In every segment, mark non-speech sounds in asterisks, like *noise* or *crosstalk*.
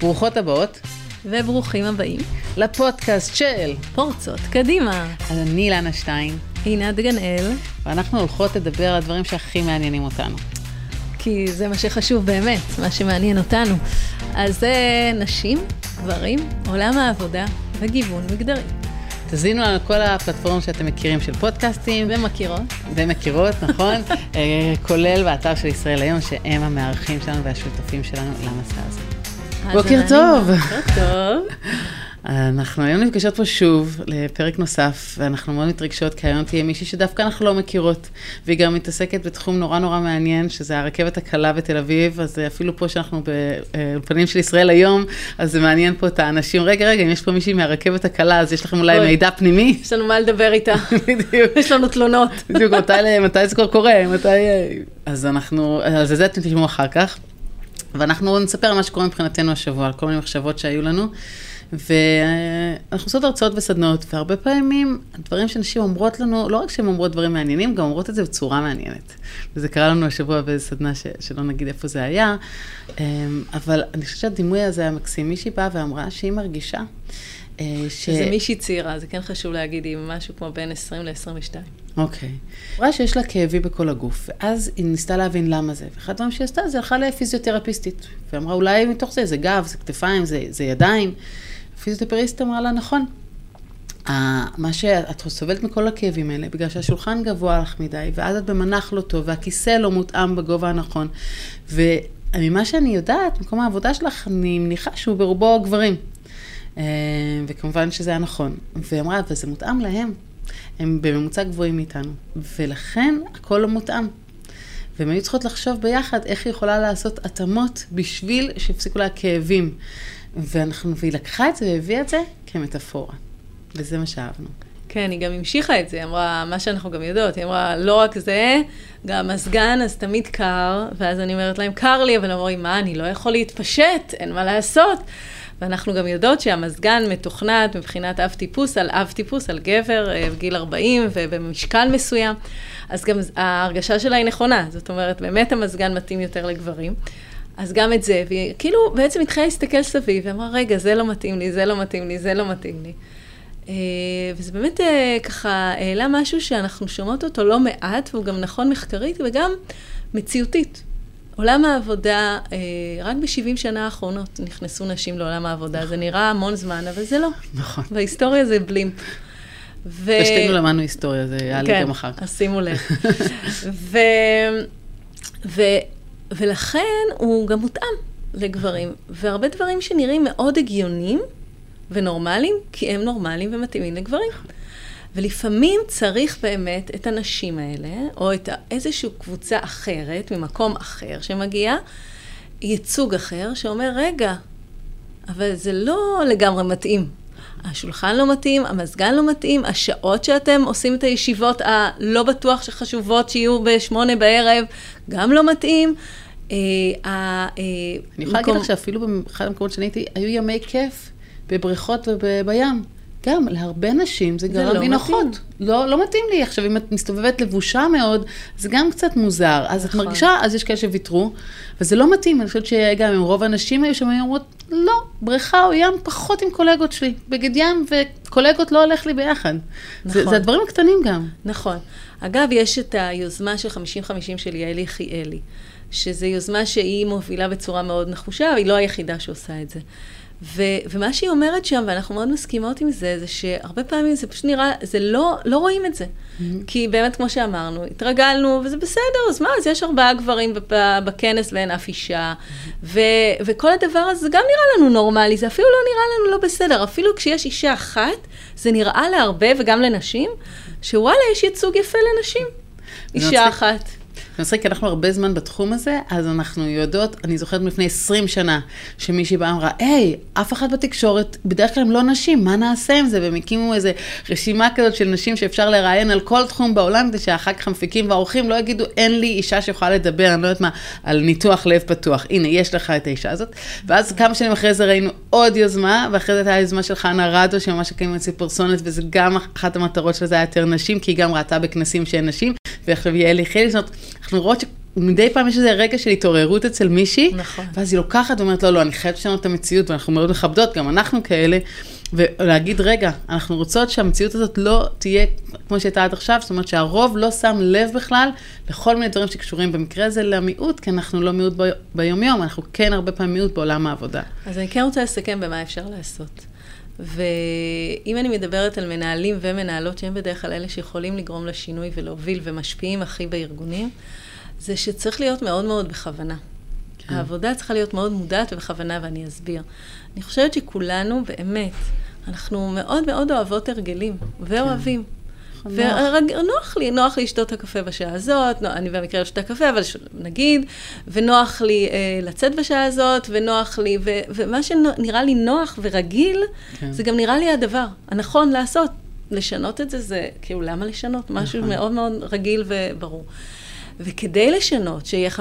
ברוכות הבאות וברוכים הבאים לפודקאסט של פורצות קדימה. אז אני אילנה שטיין, עינת גנאל, ואנחנו הולכות לדבר על הדברים שהכי מעניינים אותנו. כי זה מה שחשוב באמת, מה שמעניין אותנו. אז זה נשים, גברים, עולם העבודה וגיוון מגדרי. תזינו על כל הפלטפורמות שאתם מכירים של פודקאסטים. ומכירות. ומכירות, נכון? *laughs* אה, כולל באתר של ישראל היום, שהם המארחים שלנו והשותפים שלנו למסע הזה. בוקר טוב. בוקר טוב. אנחנו היום נפגשות פה שוב לפרק נוסף, ואנחנו מאוד מתרגשות, כי היום תהיה מישהי שדווקא אנחנו לא מכירות, והיא גם מתעסקת בתחום נורא נורא מעניין, שזה הרכבת הקלה בתל אביב, אז אפילו פה שאנחנו באולפנים של ישראל היום, אז זה מעניין פה את האנשים. רגע, רגע, אם יש פה מישהי מהרכבת הקלה, אז יש לכם אולי מידע פנימי? *laughs* יש לנו מה לדבר איתה. *laughs* בדיוק. יש לנו תלונות. בדיוק, מתי, מתי זה כבר קורה? מתי... אז אנחנו, אז זה אתם תשמעו אחר כך. ואנחנו נספר על מה שקורה מבחינתנו השבוע, על כל מיני מחשבות שהיו לנו. ואנחנו עושות הרצאות וסדנות, והרבה פעמים הדברים שנשים אומרות לנו, לא רק שהן אומרות דברים מעניינים, גם אומרות את זה בצורה מעניינת. וזה קרה לנו השבוע באיזו סדנה ש, שלא נגיד איפה זה היה, אמ, אבל אני חושבת שהדימוי הזה היה מקסים. מישהי באה ואמרה שהיא מרגישה. אה, ש... זה מישהי צעירה, זה כן חשוב להגיד, היא משהו כמו בין 20 ל-22. אוקיי. היא אמרה שיש לה כאבי בכל הגוף, ואז היא ניסתה להבין למה זה. ואחד הדברים שהיא עשתה זה הלכה לפיזיותרפיסטית. ואמרה, אולי מתוך זה, זה גב, זה כתפיים, זה, זה ידיים. הפיזיותרפיסט אמרה לה, נכון. מה שאת סובלת מכל הכאבים האלה, בגלל שהשולחן גבוה לך מדי, ואז את במנח לא טוב, והכיסא לא מותאם בגובה הנכון. וממה שאני יודעת, מקום העבודה שלך, אני מניחה שהוא ברובו גברים. אה, וכמובן שזה היה נכון. והיא אמרה, וזה מותאם להם. הם בממוצע גבוהים מאיתנו. ולכן הכל לא מותאם. והן היו צריכות לחשוב ביחד איך היא יכולה לעשות התאמות בשביל שיפסיקו לה כאבים. ואנחנו, והיא לקחה את זה והביאה את זה כמטאפורה. וזה מה שאהבנו. כן, היא גם המשיכה את זה, היא אמרה, מה שאנחנו גם יודעות, היא אמרה, לא רק זה, גם מזגן, אז תמיד קר, ואז אני אומרת להם, קר לי, אבל אומרים, מה, אני לא יכול להתפשט, אין מה לעשות. ואנחנו גם יודעות שהמזגן מתוכנת מבחינת אב טיפוס על אב טיפוס, על גבר אה, בגיל 40 ובמשקל מסוים, אז גם ההרגשה שלה היא נכונה, זאת אומרת, באמת המזגן מתאים יותר לגברים. אז גם את זה, והיא כאילו בעצם התחילה להסתכל סביב, ואמרה, רגע, זה לא מתאים לי, זה לא מתאים לי, זה לא מתאים לי. אה, וזה באמת אה, ככה העלה משהו שאנחנו שומעות אותו לא מעט, והוא גם נכון מחקרית וגם מציאותית. עולם העבודה, אה, רק ב-70 שנה האחרונות נכנסו נשים לעולם העבודה. זה נראה המון זמן, אבל זה לא. נכון. בהיסטוריה זה בלימפ. ו... ושתינו למדנו היסטוריה, זה היה לי כן, גם אחר כך. אז שימו לב. *laughs* ו... ו... ולכן הוא גם מותאם לגברים. והרבה דברים שנראים מאוד הגיוניים ונורמליים, כי הם נורמליים ומתאימים לגברים. ולפעמים צריך באמת את הנשים האלה, או את איזושהי קבוצה אחרת, ממקום אחר שמגיע, ייצוג אחר, שאומר, רגע, אבל זה לא לגמרי מתאים. השולחן לא מתאים, המזגן לא מתאים, השעות שאתם עושים את הישיבות הלא בטוח שחשובות שיהיו בשמונה בערב, גם לא מתאים. אה, אה, אני יכולה להגיד לך שאפילו באחד המקומות שאני הייתי, היו ימי כיף בבריכות ובים. גם להרבה נשים זה גרם לא לי נוחות. לא, לא מתאים לי. עכשיו, אם את מסתובבת לבושה מאוד, זה גם קצת מוזר. אז נכון. את מרגישה, אז יש כאלה שוויתרו, וזה לא מתאים. אני חושבת שגם אם רוב הנשים היו שם, היו אומרות, לא, בריכה או ים פחות עם קולגות שלי. בגד ים וקולגות לא הולך לי ביחד. נכון. זה, זה הדברים הקטנים גם. נכון. אגב, יש את היוזמה של 50-50 של יעל יחיאלי, שזו יוזמה שהיא מובילה בצורה מאוד נחושה, אבל היא לא היחידה שעושה את זה. ו, ומה שהיא אומרת שם, ואנחנו מאוד מסכימות עם זה, זה שהרבה פעמים זה פשוט נראה, זה לא, לא רואים את זה. Mm-hmm. כי באמת, כמו שאמרנו, התרגלנו, וזה בסדר, אז מה, אז יש ארבעה גברים בכנס ואין אף אישה. Mm-hmm. ו, וכל הדבר הזה, זה גם נראה לנו נורמלי, זה אפילו לא נראה לנו לא בסדר. אפילו כשיש אישה אחת, זה נראה להרבה, וגם לנשים, שוואלה, יש ייצוג יפה לנשים. אישה אחת. זה מצחיק, אנחנו הרבה זמן בתחום הזה, אז אנחנו יודעות, אני זוכרת מלפני 20 שנה, שמישהי באה אמרה, היי, אף אחד בתקשורת, בדרך כלל הם לא נשים, מה נעשה עם זה? והם הקימו איזו רשימה כזאת של נשים שאפשר לראיין על כל תחום בעולם, כדי שאחר כך המפיקים והאורחים לא יגידו, אין לי אישה שיכולה לדבר, אני לא יודעת מה, על ניתוח לב פתוח. הנה, יש לך את האישה הזאת. ואז כמה שנים אחרי זה ראינו עוד יוזמה, ואחרי זה הייתה יוזמה של חנה רדו, שממש הקימה אצלי פרסונת, וזה גם אחת המטרות של זה היה יותר נשים, כי היא גם ראתה בכנסים שאין נשים, ועכשיו יעל יחיאלי, זאת אומרת, אנחנו רואות מדי פעם יש איזה רגע של התעוררות אצל מישהי, נכון. ואז היא לוקחת ואומרת, לא, לא, אני חייבת לשנות את המציאות, ואנחנו מאוד מכבדות, גם אנחנו כאלה, ולהגיד, רגע, אנחנו רוצות שהמציאות הזאת לא תהיה כמו שהייתה עד עכשיו, זאת אומרת שהרוב לא שם לב בכלל לכל מיני דברים שקשורים במקרה הזה למיעוט, כי אנחנו לא מיעוט ב- ביומיום, אנחנו כן הרבה פעמים מיעוט בעולם העבודה. אז אני כן רוצה לסכם במה אפשר לעשות. ואם אני מדברת על מנהלים ומנהלות, שהם בדרך כלל אלה שיכולים לגרום לשינוי ולהוביל ומשפיעים הכי בארגונים, זה שצריך להיות מאוד מאוד בכוונה. כן. העבודה צריכה להיות מאוד מודעת ובכוונה, ואני אסביר. אני חושבת שכולנו, באמת, אנחנו מאוד מאוד אוהבות הרגלים, ואוהבים. נכון, ונוח לי, נוח לי לשתות את הקפה בשעה הזאת, נו, אני במקרה לא שותה קפה, אבל ש- נגיד, ונוח לי אה, לצאת בשעה הזאת, ונוח לי, ו, ומה שנראה לי נוח ורגיל, כן. זה גם נראה לי הדבר הנכון לעשות. לשנות את זה, זה כאילו, למה לשנות? משהו נכון. מאוד מאוד רגיל וברור. וכדי לשנות, שיהיה 50-50,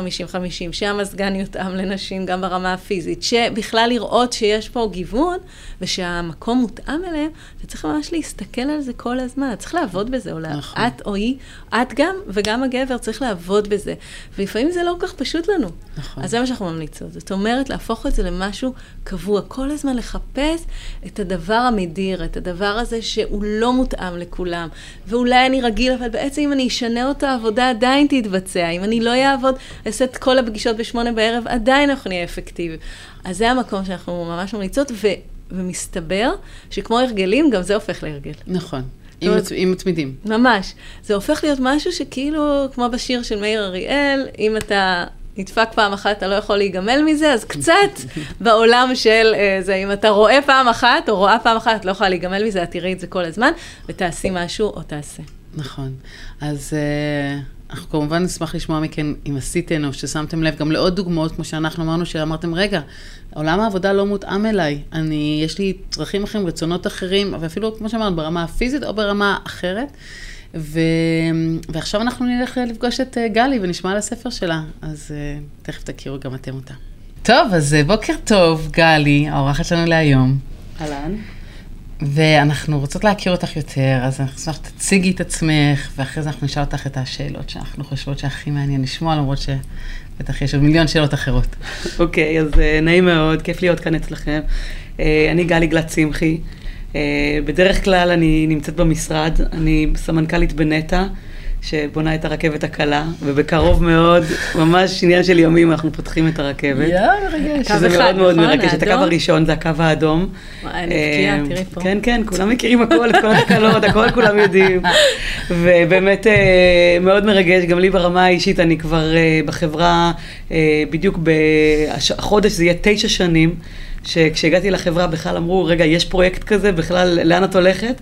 שהמזגן יותאם לנשים גם ברמה הפיזית, שבכלל לראות שיש פה גיוון, ושהמקום מותאם אליהם, אתה צריך ממש להסתכל על זה כל הזמן, צריך לעבוד בזה, או נכון. את או היא, את גם, וגם הגבר צריך לעבוד בזה. ולפעמים זה לא כל כך פשוט לנו. נכון. אז זה מה שאנחנו ממליצות. זאת אומרת, להפוך את זה למשהו קבוע, כל הזמן לחפש את הדבר המדיר, את הדבר הזה שהוא לא מותאם לכולם. ואולי אני רגיל, אבל בעצם אם אני אשנה אותו, העבודה עדיין תתבצע. אם אני לא אעבוד, אעשה את כל הפגישות בשמונה בערב, עדיין אנחנו נהיה אפקטיביים. אז זה המקום שאנחנו ממש ממליצות, ו... ומסתבר שכמו הרגלים, גם זה הופך להרגל. נכון, אם אומרת- מצ- אם מתמידים. ממש. זה הופך להיות משהו שכאילו, כמו בשיר של מאיר אריאל, אם אתה נדפק פעם אחת, אתה לא יכול להיגמל מזה, אז קצת *laughs* בעולם של אה, זה, אם אתה רואה פעם אחת, או רואה פעם אחת, את לא יכולה להיגמל מזה, את תראי את זה כל הזמן, ותעשי משהו או תעשה. נכון. אז אה, אנחנו כמובן נשמח לשמוע מכן אם עשיתן או ששמתם לב גם לעוד דוגמאות, כמו שאנחנו אמרנו, שאמרתם, רגע, עולם העבודה לא מותאם אליי. אני, יש לי צרכים אחרים, רצונות אחרים, ואפילו, כמו שאמרת, ברמה הפיזית או ברמה אחרת. ו... ועכשיו אנחנו נלך אה, לפגוש את אה, גלי ונשמע על הספר שלה, אז אה, תכף תכירו גם אתם אותה. טוב, אז בוקר טוב, גלי, האורחת שלנו להיום. אהלן. ואנחנו רוצות להכיר אותך יותר, אז אנחנו נשמח שתציגי את עצמך, ואחרי זה אנחנו נשאל אותך את השאלות שאנחנו חושבות שהכי מעניין לשמוע, למרות שבטח יש עוד מיליון שאלות אחרות. אוקיי, אז אה, נעים מאוד, כיף להיות כאן אצלכם. אה, אני גלי גלת צמחי. אה, בדרך כלל אני נמצאת במשרד, אני סמנכ"לית בנטע, שבונה את הרכבת הקלה, ובקרוב מאוד, ממש עניין של ימים, אנחנו פותחים את הרכבת. מרגש. קו שזה מאוד מאוד נכון? מרגש. את הקו? הראשון זה הקו האדום. וואי, אני בקיאה, אה, תראי פה. כן, כן, כולם מכירים הכל, את כל התקלות, הכל כולם יודעים. *laughs* ובאמת אה, מאוד מרגש, גם לי ברמה האישית, אני כבר אה, בחברה, בדיוק בחודש זה יהיה תשע שנים, שכשהגעתי לחברה בכלל אמרו, רגע, יש פרויקט כזה, בכלל, לאן את הולכת?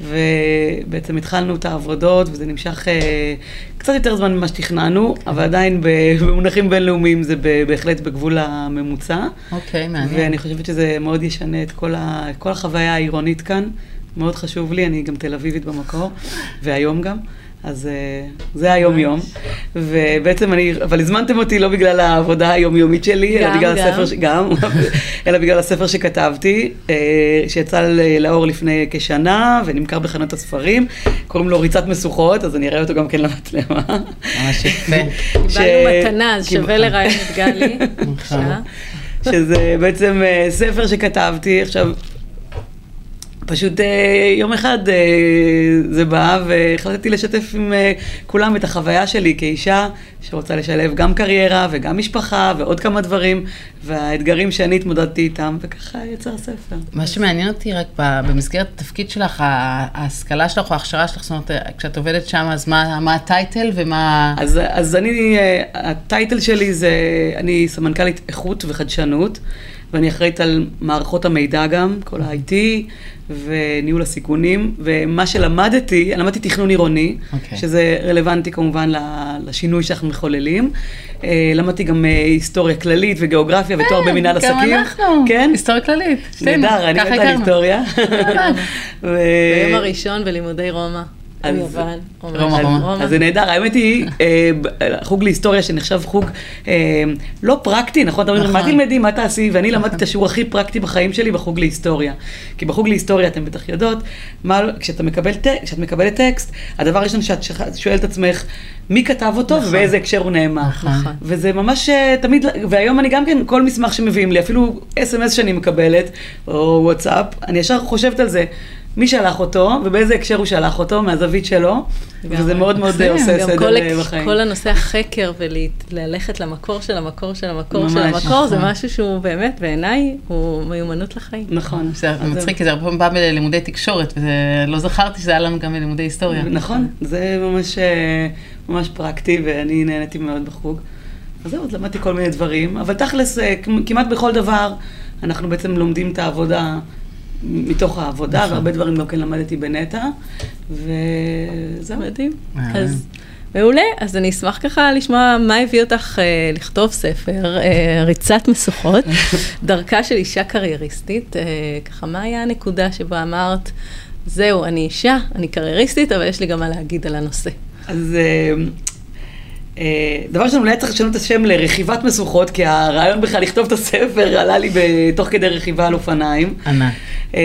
ובעצם התחלנו את העבודות, וזה נמשך אה, קצת יותר זמן ממה שתכננו, אבל עדיין *laughs* במונחים בינלאומיים זה בהחלט בגבול הממוצע. אוקיי, מעניין. ואני חושבת שזה מאוד ישנה את כל, ה, כל החוויה העירונית כאן. מאוד חשוב לי, אני גם תל אביבית במקור, והיום גם. אז אה, זה היום-יום. ובעצם אני, אבל הזמנתם אותי לא בגלל העבודה היומיומית שלי, אלא גם, בגלל גם. הספר, ש- גם, *laughs* אלא בגלל הספר שכתבתי, אה, שיצא לאור לפני כשנה, ונמכר בחנות הספרים. קוראים לו ריצת משוכות, אז אני אראה אותו גם כן למצלמה. ממש יפה. *laughs* ש- קיבלנו מתנה, אז שווה לראיין את גלי. *laughs* שזה בעצם אה, ספר שכתבתי, עכשיו, פשוט אה, יום אחד אה, זה בא והחלטתי לשתף עם אה, כולם את החוויה שלי כאישה שרוצה לשלב גם קריירה וגם משפחה ועוד כמה דברים, והאתגרים שאני התמודדתי איתם, וככה יצא הספר. מה שמעניין אותי רק במסגרת התפקיד שלך, ההשכלה שלך או ההכשרה שלך, זאת אומרת, כשאת עובדת שם, אז מה מה הטייטל ומה... אז, אז אני, אה, הטייטל שלי זה, אני סמנכ"לית איכות וחדשנות, ואני אחראית על מערכות המידע גם, כל ה-IT וניהול הסיכונים, ומה שלמדתי, למדתי תכנון עירוני, אוקיי. שזה רלוונטי כמובן ל- לשינוי שאנחנו מחוללים. אה, למדתי גם אה, היסטוריה כללית וגיאוגרפיה ותואר במנהל עסקים. גם אנחנו, כן? היסטוריה כללית. נהדר, אני מתה על. היסטוריה. *laughs* *laughs* ביום הראשון בלימודי רומא. רומא. אז זה נהדר, האמת היא, אה, חוג להיסטוריה שנחשב חוג אה, לא פרקטי, נכון? אתה אומר, מה נכון. תלמדי, מה תעשי? ואני למדתי את השיעור הכי פרקטי בחיים שלי בחוג להיסטוריה. כי בחוג להיסטוריה, אתם בטח יודעות, מה- כשאת מקבלת טקסט, הדבר הראשון שאת שואלת עצמך, מי כתב אותו נכון. ובאיזה הקשר הוא נאמר. נכון. נכון. וזה ממש אה, תמיד, והיום אני גם כן, כל מסמך שמביאים לי, אפילו אס.אם.אס שאני מקבלת, או וואטסאפ, אני ישר חושבת על זה. מי שלח אותו, ובאיזה הקשר הוא שלח אותו, מהזווית שלו, וזה. מאוד מאוד מקסים. עושה גם סדר כל, אה, בחיים. כל הנושא החקר וללכת למקור של המקור של המקור של המקור, זה נכון. משהו שהוא באמת, בעיניי, הוא מיומנות לחיים. נכון. זה אז מצחיק, כי זה הרבה פעמים בא בלימודי תקשורת, ולא זכרתי שזה היה לנו גם בלימודי היסטוריה. נכון, זה ממש, אה, ממש פרקטי, ואני נהניתי מאוד בחוג. אז זהו, אז למדתי כל מיני דברים, אבל תכלס, אה, כמ- כמעט בכל דבר, אנחנו בעצם לומדים את העבודה מתוך העבודה, נכון. והרבה דברים גם כן למדתי בנטע, וזהו. מדהים. אז מעולה, אז אני אשמח ככה לשמוע מה הביא אותך אה, לכתוב ספר, אה, ריצת משוכות, *laughs* דרכה של אישה קרייריסטית. אה, ככה, מה היה הנקודה שבה אמרת, זהו, אני אישה, אני קרייריסטית, אבל יש לי גם מה להגיד על הנושא. אז אה, דבר ראשון, אולי צריך לשנות את השם לרכיבת משוכות, כי הרעיון בכלל לכתוב את הספר עלה לי תוך כדי רכיבה על אופניים. ענק. אה,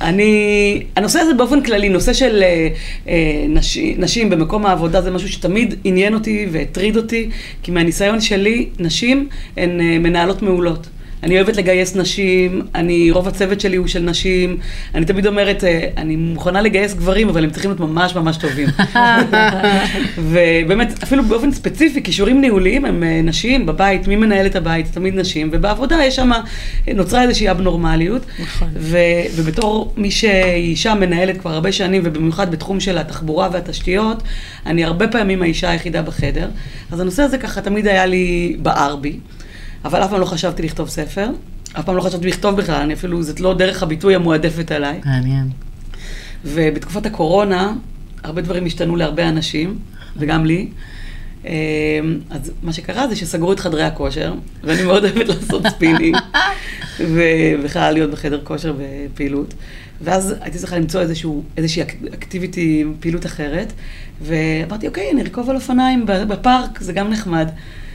אני, הנושא הזה באופן כללי, נושא של אה, אה, נשים, נשים במקום העבודה זה משהו שתמיד עניין אותי והטריד אותי, כי מהניסיון שלי, נשים הן אה, מנהלות מעולות. אני אוהבת לגייס נשים, אני, רוב הצוות שלי הוא של נשים, אני תמיד אומרת, אה, אני מוכנה לגייס גברים, אבל הם צריכים להיות ממש ממש טובים. *laughs* ובאמת, אפילו באופן ספציפי, כישורים ניהוליים הם אה, נשים בבית, מי מנהל את הבית? תמיד נשים, ובעבודה יש שם, נוצרה איזושהי אבנורמליות. נכון. ובתור מי שהיא אישה מנהלת כבר הרבה שנים, ובמיוחד בתחום של התחבורה והתשתיות, אני הרבה פעמים האישה היחידה בחדר. אז הנושא הזה ככה תמיד היה לי בער בי, אבל אף פעם לא חשבתי לכתוב ספר. אף פעם לא חשבתי לכתוב בכלל, אני אפילו, זאת לא דרך הביטוי המועדפת עליי. מעניין. ובתקופת הקורונה, הרבה דברים השתנו להרבה אנשים, וגם לי. אה, אז מה שקרה זה שסגרו את חדרי הכושר, ואני מאוד אוהבת לעשות ספינינג, *laughs* ובכלל להיות בחדר כושר ופעילות. ואז הייתי צריכה למצוא איזשהו, איזושהי אק- activity, פעילות אחרת, ואמרתי, אוקיי, אני ארכוב על אופניים בפארק, זה גם נחמד.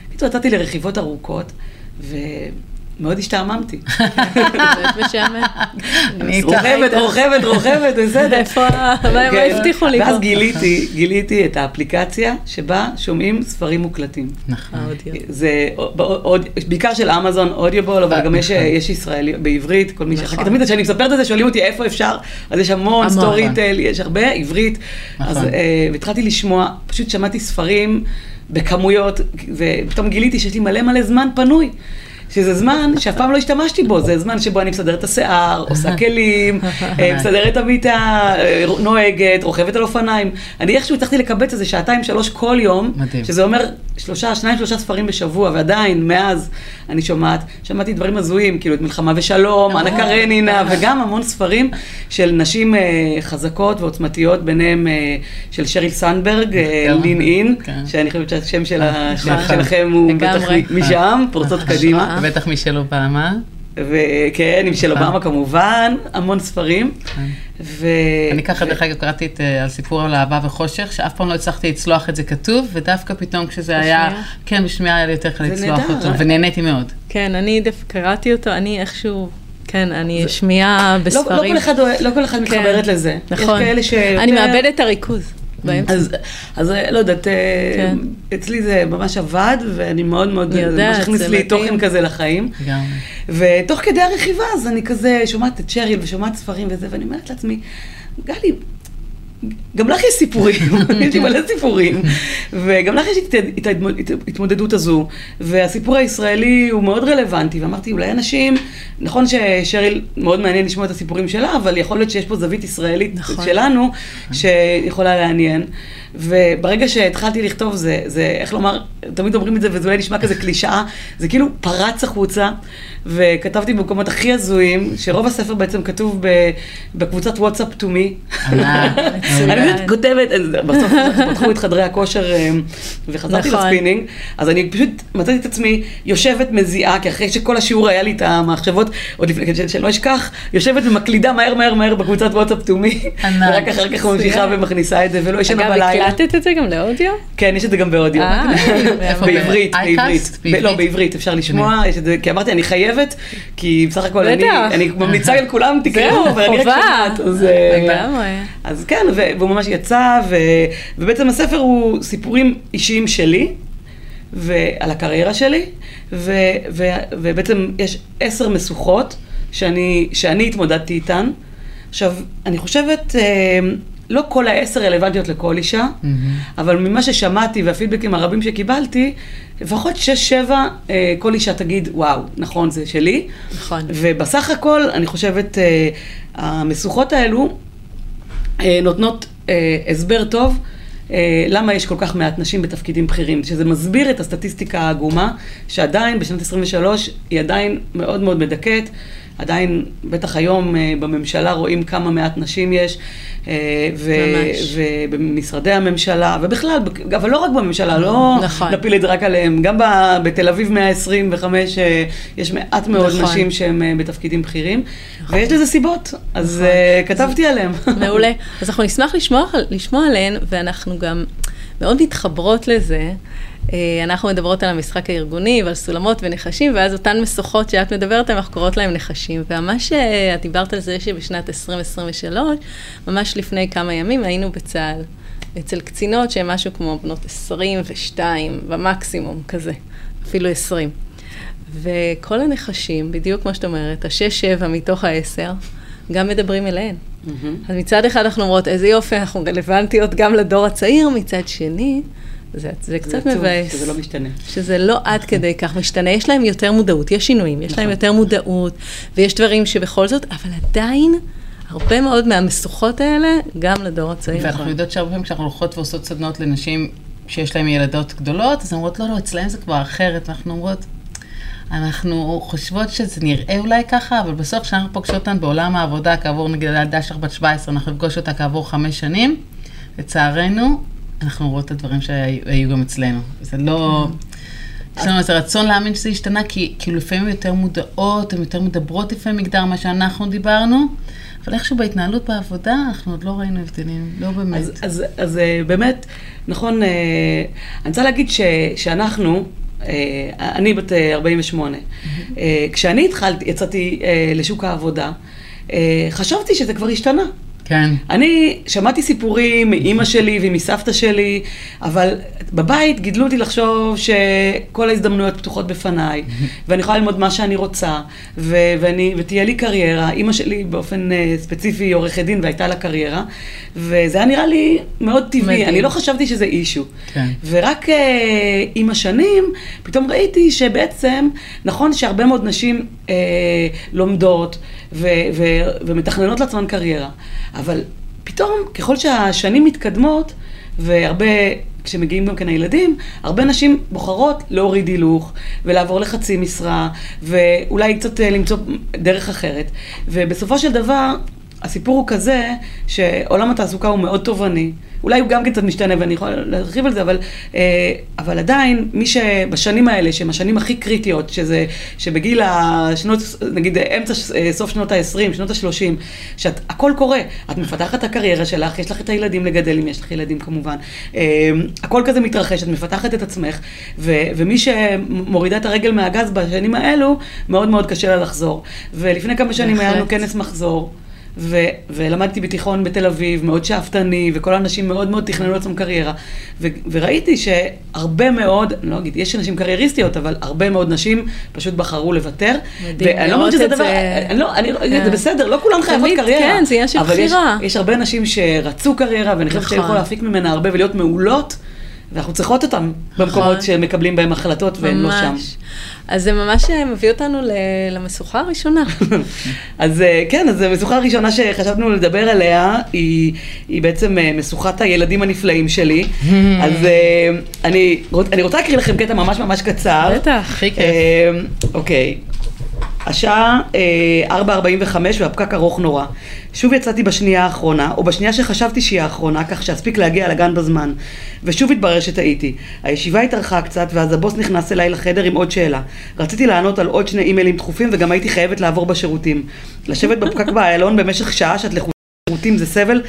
בקיצור, יצאתי לרכיבות ארוכות, ומאוד השתעממתי. באמת משעמם. רוכבת, רוכבת, רוכבת, בסדר. איפה, מה כן. הבטיחו לי פה? ואז גיליתי, גיליתי את האפליקציה שבה שומעים ספרים מוקלטים. נכון. זה בעיקר של אמזון אודיובול, אבל גם יש, יש ישראלי בעברית, כל מי שאחר כך, נכון. תמיד כשאני מספרת את זה, שואלים אותי איפה אפשר, אז יש המון. סטורי טל, יש הרבה עברית. אז נכון. אה, והתחלתי לשמוע, פשוט שמעתי ספרים בכמויות, ופתאום גיליתי שיש לי מלא מלא זמן פנוי. שזה זמן שאף פעם לא השתמשתי בו, זה זמן שבו אני מסדרת את השיער, עושה כלים, *laughs* אה, מסדרת את המיטה, אה, נוהגת, רוכבת על אופניים. אני איכשהו הצלחתי לקבץ איזה שעתיים, שלוש כל יום, מדהים. שזה אומר שלושה, שניים, שלושה ספרים בשבוע, ועדיין, מאז אני שומעת, שמעתי דברים הזויים, כאילו את מלחמה ושלום, אנה קרנינה, וגם המון ספרים של נשים אה, חזקות ועוצמתיות, ביניהם אה, של שריל סנברג, אה, גם. לין אין, כן. שאני חושבת שהשם של נכון. שלכם הוא בטח. משם, פורצות קדימה. בטח מי שלא במה. וכן, עם של אובמה כמובן, המון ספרים. ו... אני ככה, דרך אגב, קראתי את, אה, על אהבה וחושך, שאף פעם לא הצלחתי לצלוח את זה כתוב, ודווקא פתאום כשזה היה? כן, בשמיעה היה לי יותר קל לצלוח. אותו, ונהניתי מאוד. כן, אני דווקא קראתי אותו, אני איכשהו, כן, אני שמיעה לא, בספרים. לא כל אחד, אוהב- לא כל אחד מתחברת לזה. נכון. יש כאלה ש... אני מאבדת את הריכוז באמצע. אז, אז לא יודעת, אה, כן. אצלי זה ממש עבד, ואני מאוד מאוד, ממש הכניס זה לי מדהים. תוכן כזה לחיים. ותוך כדי הרכיבה, אז אני כזה שומעת את שריל ושומעת ספרים וזה, ואני אומרת לעצמי, גלי, גם לך יש סיפורים, *laughs* יש לי מלא סיפורים, וגם לך יש את- את ההתמוד- את ההתמודדות הזו, והסיפור הישראלי הוא מאוד רלוונטי, ואמרתי, אולי אנשים, נכון ששריל מאוד מעניין לשמוע את הסיפורים שלה, אבל יכול להיות שיש פה זווית ישראלית נכון. שלנו, שיכולה לעניין. וברגע שהתחלתי לכתוב, זה, זה, איך לומר, תמיד אומרים את זה, וזה אולי נשמע כזה קלישאה, זה כאילו פרץ החוצה, וכתבתי במקומות הכי הזויים, שרוב הספר בעצם כתוב בקבוצת וואטסאפ to me. *laughs* אני פשוט כותבת, בסוף פתחו את חדרי הכושר אה, וחזרתי נכון. לספינינג, אז אני פשוט מצאתי את עצמי יושבת מזיעה, כי אחרי שכל השיעור היה לי את המחשבות, עוד לפני, כדי שלא אשכח, יושבת ומקלידה מהר מהר מהר בקבוצת וואטסאפ תומי, ענק. ורק אחר כך ממשיכה ומכניסה את זה, ולא ישנה אגב, בלילה. הקלטת את זה גם לאודיו? כן, יש את זה גם באודיו. אה? בעברית, בעברית. לא, בעברית, אפשר לשמוע, יש את זה, כי אמרתי, אני חייבת, כי בסך הכל אני, ממליצה לכולם, תקראו, זהו, אבל אני רק. שומעת, אז... אה, כן, והוא ממש יצא, ו- ובעצם הספר הוא סיפורים אישיים שלי, ועל הקריירה שלי, ו- ו- ובעצם יש עשר משוכות שאני, שאני התמודדתי איתן. עכשיו, אני חושבת, אה, לא כל העשר רלוונטיות לכל אישה, אבל ממה ששמעתי והפידבקים הרבים שקיבלתי, לפחות שש-שבע, אה, כל אישה תגיד, וואו, נכון, זה שלי. נכון. ובסך הכל, אני חושבת, אה, המשוכות האלו נותנות אה, הסבר טוב אה, למה יש כל כך מעט נשים בתפקידים בכירים, שזה מסביר את הסטטיסטיקה העגומה, שעדיין בשנת 23 היא עדיין מאוד מאוד מדכאת. עדיין, בטח היום אה, בממשלה רואים כמה מעט נשים יש, אה, ו- ממש. ובמשרדי הממשלה, ובכלל, אבל לא רק בממשלה, לא נכון. נפיל את זה רק עליהם, גם ב- בתל אביב 125 אה, יש מעט מאוד נכון. נשים שהן אה, בתפקידים בכירים, ויש לזה סיבות, אז אה, כתבתי עליהם. *laughs* מעולה. אז אנחנו נשמח לשמוע, לשמוע עליהן, ואנחנו גם מאוד מתחברות לזה. אה, אנחנו מדברות על המשחק הארגוני ועל סולמות ונחשים, ואז אותן משוכות שאת מדברת עליהן, אנחנו קוראות להן נחשים. וממש את דיברת על זה שבשנת 2023, ממש לפני כמה ימים היינו בצה"ל, אצל קצינות שהן משהו כמו בנות 22 במקסימום, כזה, אפילו 20. וכל הנחשים, בדיוק כמו שאת אומרת, השש-שבע מתוך העשר, גם מדברים אליהן. אז מצד אחד אנחנו אומרות, איזה יופי, אנחנו רלוונטיות גם לדור הצעיר, מצד שני, זה, זה קצת עצוב מבאס. שזה לא משתנה. שזה לא עד כדי כך משתנה, יש להם יותר מודעות, יש שינויים, יש להם נכון. יותר מודעות, ויש דברים שבכל זאת, אבל עדיין, הרבה מאוד מהמשוכות האלה, גם לדור הצעיר. ואנחנו יודעות שהרבה פעמים כשאנחנו הולכות ועושות סדנות לנשים שיש להן ילדות גדולות, אז הן אומרות, לא, לא, אצלהן זה כבר אחרת, ואנחנו אומרות, אנחנו חושבות שזה נראה אולי ככה, אבל בסוף כשאנחנו פוגשות אותן בעולם העבודה, כעבור נגיד הילדה שלך בת 17, אנחנו נפגוש אותה כעבור חמש שנים, לצערנו, אנחנו רואות את הדברים שהיו גם אצלנו. זה לא... יש לנו איזה רצון להאמין שזה השתנה, כי כאילו לפעמים הן יותר מודעות, הן יותר מדברות לפעמים מגדר מה שאנחנו דיברנו, אבל איכשהו בהתנהלות בעבודה, אנחנו עוד לא ראינו הבדלים, לא באמת. אז, אז, אז אה, באמת, נכון, אה, אני רוצה להגיד ש, שאנחנו, אה, אני בת אה, 48, אה, כשאני התחלתי, יצאתי לשוק העבודה, חשבתי שזה כבר השתנה. כן. אני שמעתי סיפורים מאימא שלי ומסבתא שלי, אבל בבית גידלו אותי לחשוב שכל ההזדמנויות פתוחות בפניי, *laughs* ואני יכולה ללמוד מה שאני רוצה, ו- ואני, ותהיה לי קריירה. אימא שלי באופן אה, ספציפי היא עורכת דין והייתה לה קריירה, וזה היה נראה לי מאוד טבעי, מדהים. אני לא חשבתי שזה אישו. כן. ורק אה, עם השנים, פתאום ראיתי שבעצם, נכון שהרבה מאוד נשים אה, לומדות ו- ו- ומתכננות לעצמן קריירה, אבל פתאום, ככל שהשנים מתקדמות, והרבה, כשמגיעים גם כן הילדים, הרבה נשים בוחרות להוריד הילוך ולעבור לחצי משרה, ואולי קצת אה, למצוא דרך אחרת. ובסופו של דבר, הסיפור הוא כזה, שעולם התעסוקה הוא מאוד תובעני. אולי הוא גם כן קצת משתנה ואני יכולה להרחיב על זה, אבל, אה, אבל עדיין, מי שבשנים האלה, שהן השנים הכי קריטיות, שזה, שבגיל השנות, נגיד אמצע, אה, סוף שנות ה-20, שנות ה-30, שהכל קורה, את מפתחת את הקריירה שלך, יש לך את הילדים לגדל, אם יש לך ילדים כמובן, אה, הכל כזה מתרחש, את מפתחת את עצמך, ו, ומי שמורידה את הרגל מהגז בשנים האלו, מאוד מאוד קשה לה לחזור. ולפני כמה שנים היה לנו. כנס מחזור. ו- ולמדתי בתיכון בתל אביב, מאוד שאפתני, וכל האנשים מאוד מאוד תכננו לעצמם קריירה. ו- וראיתי שהרבה מאוד, אני לא אגיד, יש נשים קרייריסטיות, אבל הרבה מאוד נשים פשוט בחרו לוותר. מדהים ואני לא אומרת שזה דבר, זה. אני לא, אני, כן. זה בסדר, לא כולן חייבות קריירה. כן, זה עניין של אבל יש-. יש הרבה נשים שרצו קריירה, ואני חושבת נכון. שיכול להפיק ממנה הרבה ולהיות מעולות, ואנחנו צריכות אותן במקומות נכון. שמקבלים בהם החלטות, והן לא שם. אז זה ממש אה, מביא אותנו למשוכה הראשונה. *laughs* אז אה, כן, אז המשוכה הראשונה שחשבנו לדבר עליה, היא, היא בעצם אה, משוכת הילדים הנפלאים שלי. *laughs* אז אני, אני רוצה להקריא לכם קטע ממש ממש קצר. בטח. הכי כיף. אוקיי. השעה אה, 4.45 והפקק ארוך נורא. שוב יצאתי בשנייה האחרונה, או בשנייה שחשבתי שהיא האחרונה, כך שאספיק להגיע לגן בזמן. ושוב התברר שטעיתי. הישיבה התארכה קצת, ואז הבוס נכנס אליי לחדר עם עוד שאלה. רציתי לענות על עוד שני אימיילים דחופים, וגם הייתי חייבת לעבור בשירותים. לשבת בפקק באיילון במשך שעה שאת לחוצה שירותים זה סבל.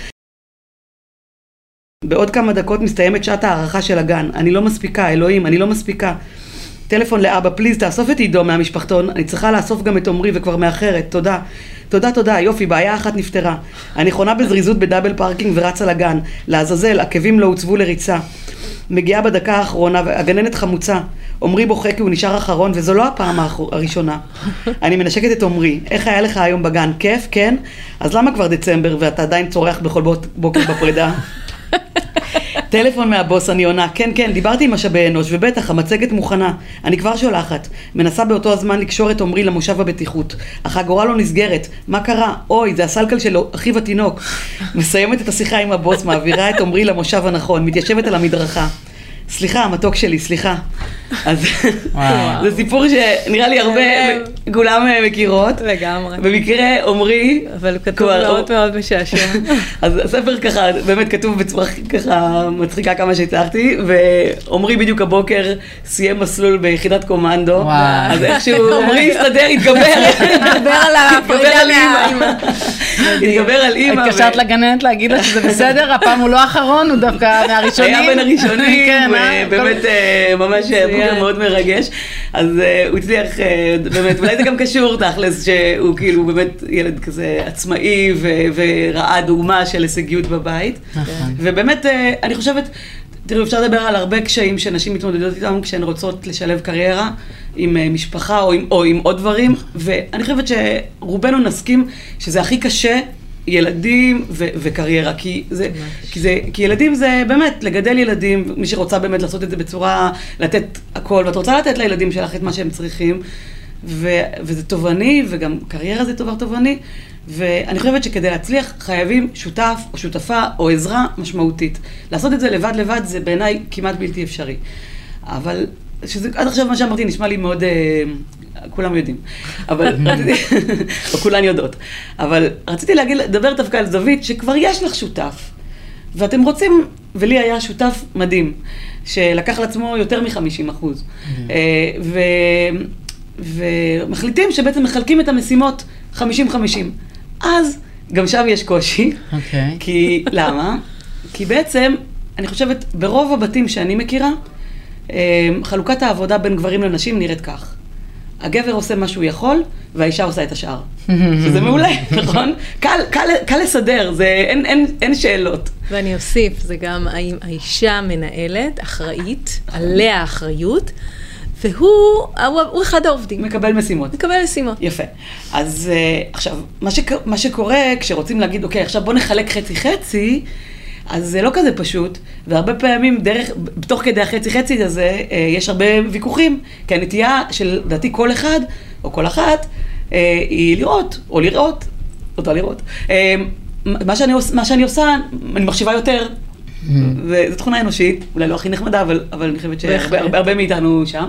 בעוד כמה דקות מסתיימת שעת ההארחה של הגן. אני לא מספיקה, אלוהים, אני לא מספיקה. טלפון לאבא, פליז, תאסוף את עידו מהמשפחתון, אני צריכה לאסוף גם את עמרי וכבר מאחרת, תודה. תודה, תודה, יופי, בעיה אחת נפתרה. אני חונה בזריזות ב double parking ורצה לגן. לעזאזל, עקבים לא עוצבו לריצה. מגיעה בדקה האחרונה, והגננת חמוצה. עמרי בוכה כי הוא נשאר אחרון, וזו לא הפעם הראשונה. אני מנשקת את עמרי, איך היה לך היום בגן? כיף? כן? אז למה כבר דצמבר ואתה עדיין צורח בכל בוק- בוקר בפרידה? טלפון מהבוס, אני עונה, כן, כן, דיברתי עם משאבי אנוש, ובטח, המצגת מוכנה. אני כבר שולחת. מנסה באותו הזמן לקשור את עמרי למושב הבטיחות. אך הגורה לא נסגרת. מה קרה? אוי, זה הסלקל של אחיו התינוק. מסיימת את השיחה עם הבוס, מעבירה את עמרי למושב הנכון, מתיישבת על המדרכה. סליחה, המתוק שלי, סליחה. אז. *laughs* זה סיפור שנראה לי הרבה, כולם אה, מכירות. לגמרי. במקרה עמרי, אבל כתוב מאוד מאוד משעשע. *laughs* אז הספר ככה, באמת כתוב בצורה ככה מצחיקה כמה שהצלחתי, ועמרי בדיוק הבוקר סיים מסלול ביחידת קומנדו. אז איכשהו עמרי הסתדר, התגבר, *laughs* התגבר על התגבר הפרידה על אימא, מהאימא. התגבר על אימא, התקשרת לגננת להגיד לה שזה בסדר, הפעם הוא לא האחרון, הוא דווקא מהראשונים. היה בין הראשונים, כן, אה? ובאמת אה, ממש אה, בוקר. מאוד מרגש. אז אה, הוא הצליח, אה, באמת, אולי זה גם קשור תכלס, שהוא כאילו באמת ילד כזה עצמאי וראה דוגמה של הישגיות בבית. נכון. ובאמת, אה, אני חושבת, תראו, אפשר לדבר על הרבה קשיים שנשים מתמודדות איתם כשהן רוצות לשלב קריירה עם אה, משפחה או עם, או עם עוד דברים, ואני חושבת שרובנו נסכים שזה הכי קשה. ילדים ו- וקריירה, כי, זה, כי, זה, כי ילדים זה באמת לגדל ילדים, מי שרוצה באמת לעשות את זה בצורה, לתת הכל, ואת רוצה לתת לילדים שלך את מה שהם צריכים, ו- וזה תובעני, וגם קריירה זה דבר תובעני, ואני חושבת שכדי להצליח חייבים שותף או שותפה או עזרה משמעותית. לעשות את זה לבד לבד זה בעיניי כמעט בלתי אפשרי. אבל שזה, עד עכשיו מה שאמרתי נשמע לי מאוד, אה, כולם יודעים, אבל *laughs* או כולן יודעות, אבל רציתי להגיד, לדבר דווקא על זווית שכבר יש לך שותף, ואתם רוצים, ולי היה שותף מדהים, שלקח לעצמו יותר מ-50 אחוז, אה, ו- ומחליטים שבעצם מחלקים את המשימות 50-50. אז גם שם יש קושי, אוקיי. כי, למה? כי בעצם, אני חושבת, ברוב הבתים שאני מכירה, אה, חלוקת העבודה בין גברים לנשים נראית כך. הגבר עושה מה שהוא יכול, והאישה עושה את השאר. *laughs* שזה מעולה, *laughs* נכון? קל, קל, קל לסדר, זה, אין, אין, אין שאלות. ואני אוסיף, זה גם האם האישה מנהלת, אחראית, עליה האחריות, והוא הוא, הוא אחד העובדים. מקבל משימות. מקבל משימות. יפה. אז uh, עכשיו, מה, שק, מה שקורה כשרוצים להגיד, אוקיי, עכשיו בוא נחלק חצי-חצי, אז זה לא כזה פשוט, והרבה פעמים דרך, תוך כדי החצי-חצי הזה, uh, יש הרבה ויכוחים, כי הנטייה של, לדעתי, כל אחד, או כל אחת, uh, היא לראות, או לראות, אותה לראות. Uh, מה שאני, מה שאני עושה, אני מחשיבה יותר. וזו תכונה אנושית, אולי לא הכי נחמדה, אבל, אבל אני חושבת שהרבה בהחלט. הרבה, הרבה מאיתנו שם.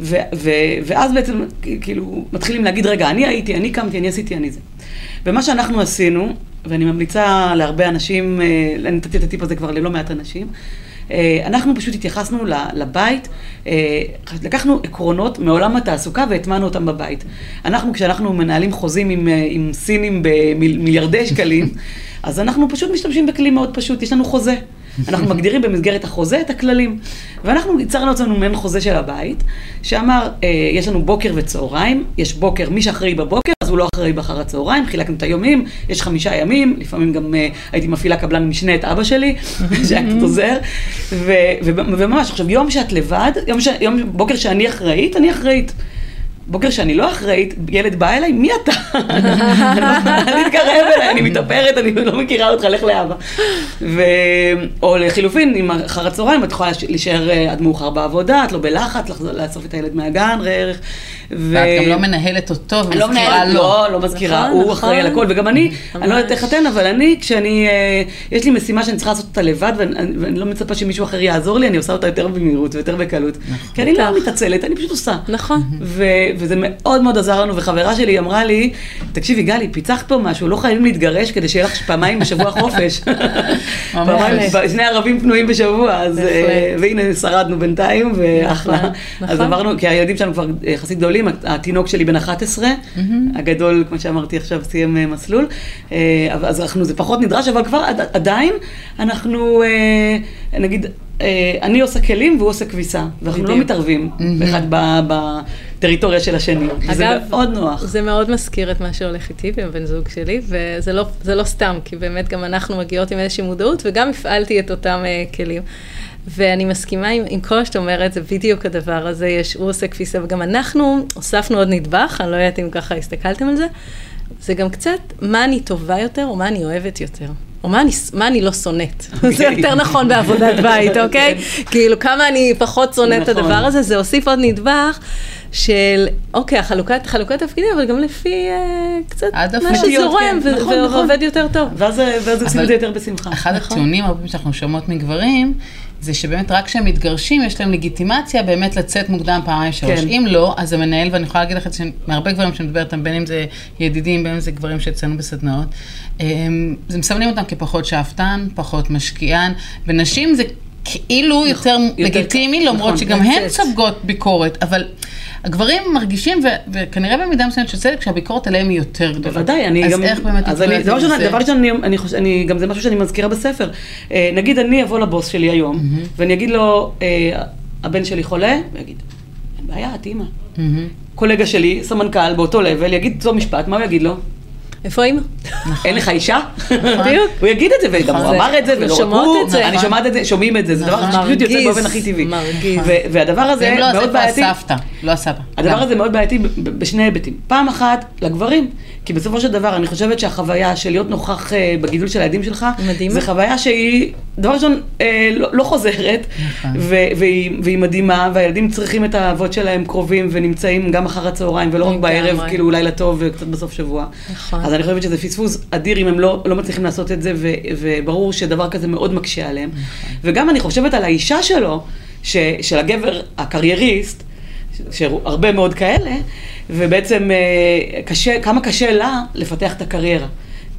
ו, ו, ואז בעצם כאילו מתחילים להגיד, רגע, אני הייתי, אני קמתי, אני עשיתי, אני זה. ומה שאנחנו עשינו, ואני ממליצה להרבה אנשים, אה, אני נתתי את הטיפ הזה כבר ללא מעט אנשים, אה, אנחנו פשוט התייחסנו לבית, אה, לקחנו עקרונות מעולם התעסוקה והטמענו אותם בבית. אנחנו, כשאנחנו מנהלים חוזים עם, עם סינים במיליארדי שקלים, *laughs* אז אנחנו פשוט משתמשים בכלי מאוד פשוט, יש לנו חוזה. אנחנו מגדירים במסגרת החוזה את הכללים. ואנחנו יצרנו לעצמנו מעין חוזה של הבית, שאמר, אה, יש לנו בוקר וצהריים, יש בוקר, מי שאחראי בבוקר, אז הוא לא אחראי באחר הצהריים, חילקנו את היומים, יש חמישה ימים, לפעמים גם אה, הייתי מפעילה קבלן משנה את אבא שלי, *laughs* שהיה קצת עוזר, ו- ו- וממש, עכשיו, יום שאת לבד, יום, ש- יום בוקר שאני אחראית, אני אחראית. בוקר שאני לא אחראית, ילד בא אליי, מי אתה? *laughs* אני לא יכולה להתקרב אליי, אני מתאפרת, אני לא מכירה אותך, לך לאבא. ו... או לחילופין, אם אחר הצהריים את יכולה להישאר אה, עד מאוחר בעבודה, את לא בלחץ, לאסוף את הילד מהגן, ראה ערך. ו... ואת גם לא מנהלת אותו לא ומזכירה לו. לא, לא מזכירה, נכון, הוא אחראי על נכון. הכל, וגם אני, אני לא יודעת. איך אתן, אבל אני, כשאני, אה, יש לי משימה שאני צריכה לעשות אותה לבד, ואני לא מצפה שמישהו אחר יעזור לי, אני עושה אותה יותר במהירות ויותר בקלות. כי אני לא. מתעצלת, אני פשוט עושה. נכון. וזה מאוד מאוד עזר לנו, וחברה שלי אמרה לי, תקשיבי גלי, פיצחת פה משהו, לא חייבים להתגרש כדי שיהיה לך פעמיים בשבוע *laughs* חופש. פעמיים, שני ערבים פנויים בשבוע, אז, אה, והנה שרדנו בינתיים, ואחלה. אז נכון. עברנו, כי הילדים שלנו כבר יחסית גדולים, התינוק שלי בן 11, הגדול, כמו שאמרתי עכשיו, סיים אה, מסלול, אה, אז אנחנו, זה פחות נדרש, אבל כבר עד- עדיין אנחנו, נגיד, אני עושה כלים והוא עושה כביסה, ואנחנו לא. מתערבים אחד ב- בטריטוריה של השני, וזה אגב, מאוד נוח. זה מאוד מזכיר את מה שהולך איתי ועם בן זוג שלי, וזה לא, לא סתם, כי באמת גם אנחנו מגיעות עם איזושהי מודעות, וגם הפעלתי את אותם uh, כלים. ואני מסכימה עם, עם כל שאת אומרת, זה בדיוק הדבר הזה, יש, הוא עושה כביסה, וגם אנחנו הוספנו עוד נדבך, אני לא יודעת אם ככה הסתכלתם על זה, זה גם קצת מה אני טובה יותר, או מה אני אוהבת יותר. או מה אני, מה אני לא שונאת. *laughs* זה יותר נכון בעבודת בית, *laughs* אוקיי? כאילו, כמה אני פחות שונאת את נכון. הדבר הזה, זה הוסיף עוד נדבך של, אוקיי, החלוקת, חלוקת תפקידים, אבל גם לפי אה, קצת. מה שזורם, כן. נכון, נכון. ועובד יותר טוב. ואז ואז עושים את זה יותר בשמחה. אחד נכון. הטיעונים הרבה פעמים שאנחנו שומעות מגברים, זה שבאמת רק כשהם מתגרשים, יש להם לגיטימציה באמת לצאת מוקדם פעמיים שלוש. כן. אם לא, אז המנהל, ואני יכולה להגיד לך את זה מהרבה גברים שאני מדברת איתם, בין אם זה ידידים, בין אם זה גברים שאצלנו בסדנאות, הם- זה מסמנים אותם כפחות שאפתן, פחות משקיען, ונשים זה כאילו יותר לגיטימי, נכון, למרות שגם הן. סופגות ביקורת, אבל הגברים מרגישים, ו- וכנראה במידה מסוימת של צדק, שהביקורת עליהם היא יותר גדולה. בוודאי, אני אז גם... איך באמת אז אני, דבר ראשון, זה? דבר ראשון, אני, אני חושב, אני, גם זה משהו שאני מזכירה בספר. אה, נגיד אני אבוא לבוס שלי היום, ואני אגיד לו, אה, הבן שלי חולה, הוא יגיד, אין בעיה, את אימא. מהמם. קולגה שלי, סמנכ"ל, באותו לבל, יגיד אותו משפט, מה הוא יגיד לו? איפה אימא? אין לך אישה? בדיוק. הוא יגיד את זה, וגם הוא זה- אמר את זה, ולא רק הוא. אני שומעת את זה, שומעים את זה, זה דבר נכון. שפשוט יוצא באופן הכי טבעי. מרגיז. ו- והדבר הזה ואם לא, אז מאוד בעייתי. הסבתא? לא הסבא. הדבר. הזה מאוד בעייתי בשני היבטים. פעם אחת, לגברים, כי בסופו של דבר, אני חושבת שהחוויה של להיות נוכח אה, בגידול של הילדים שלך, מדהימה. זה חוויה שהיא, דבר ראשון, אה, לא, לא חוזרת, נכון. ו- והיא, והיא מדהימה, והילדים צריכים את האבות שלהם קרובים ונמצאים גם אחר הצהריים, ולא רק. בערב, כאילו לילה טוב וקצת בסוף שבוע. נכון. אז אני חושבת שזה פספוס אדיר אם הם לא, לא מצליחים לעשות את זה, ו- וברור שדבר כזה מאוד מקשה עליהם. וגם אני חושבת על האישה שלו, ש- של הגבר הקרייריסט, שהרבה מאוד כאלה, ובעצם אה, קשה, כמה קשה לה לפתח את הקריירה.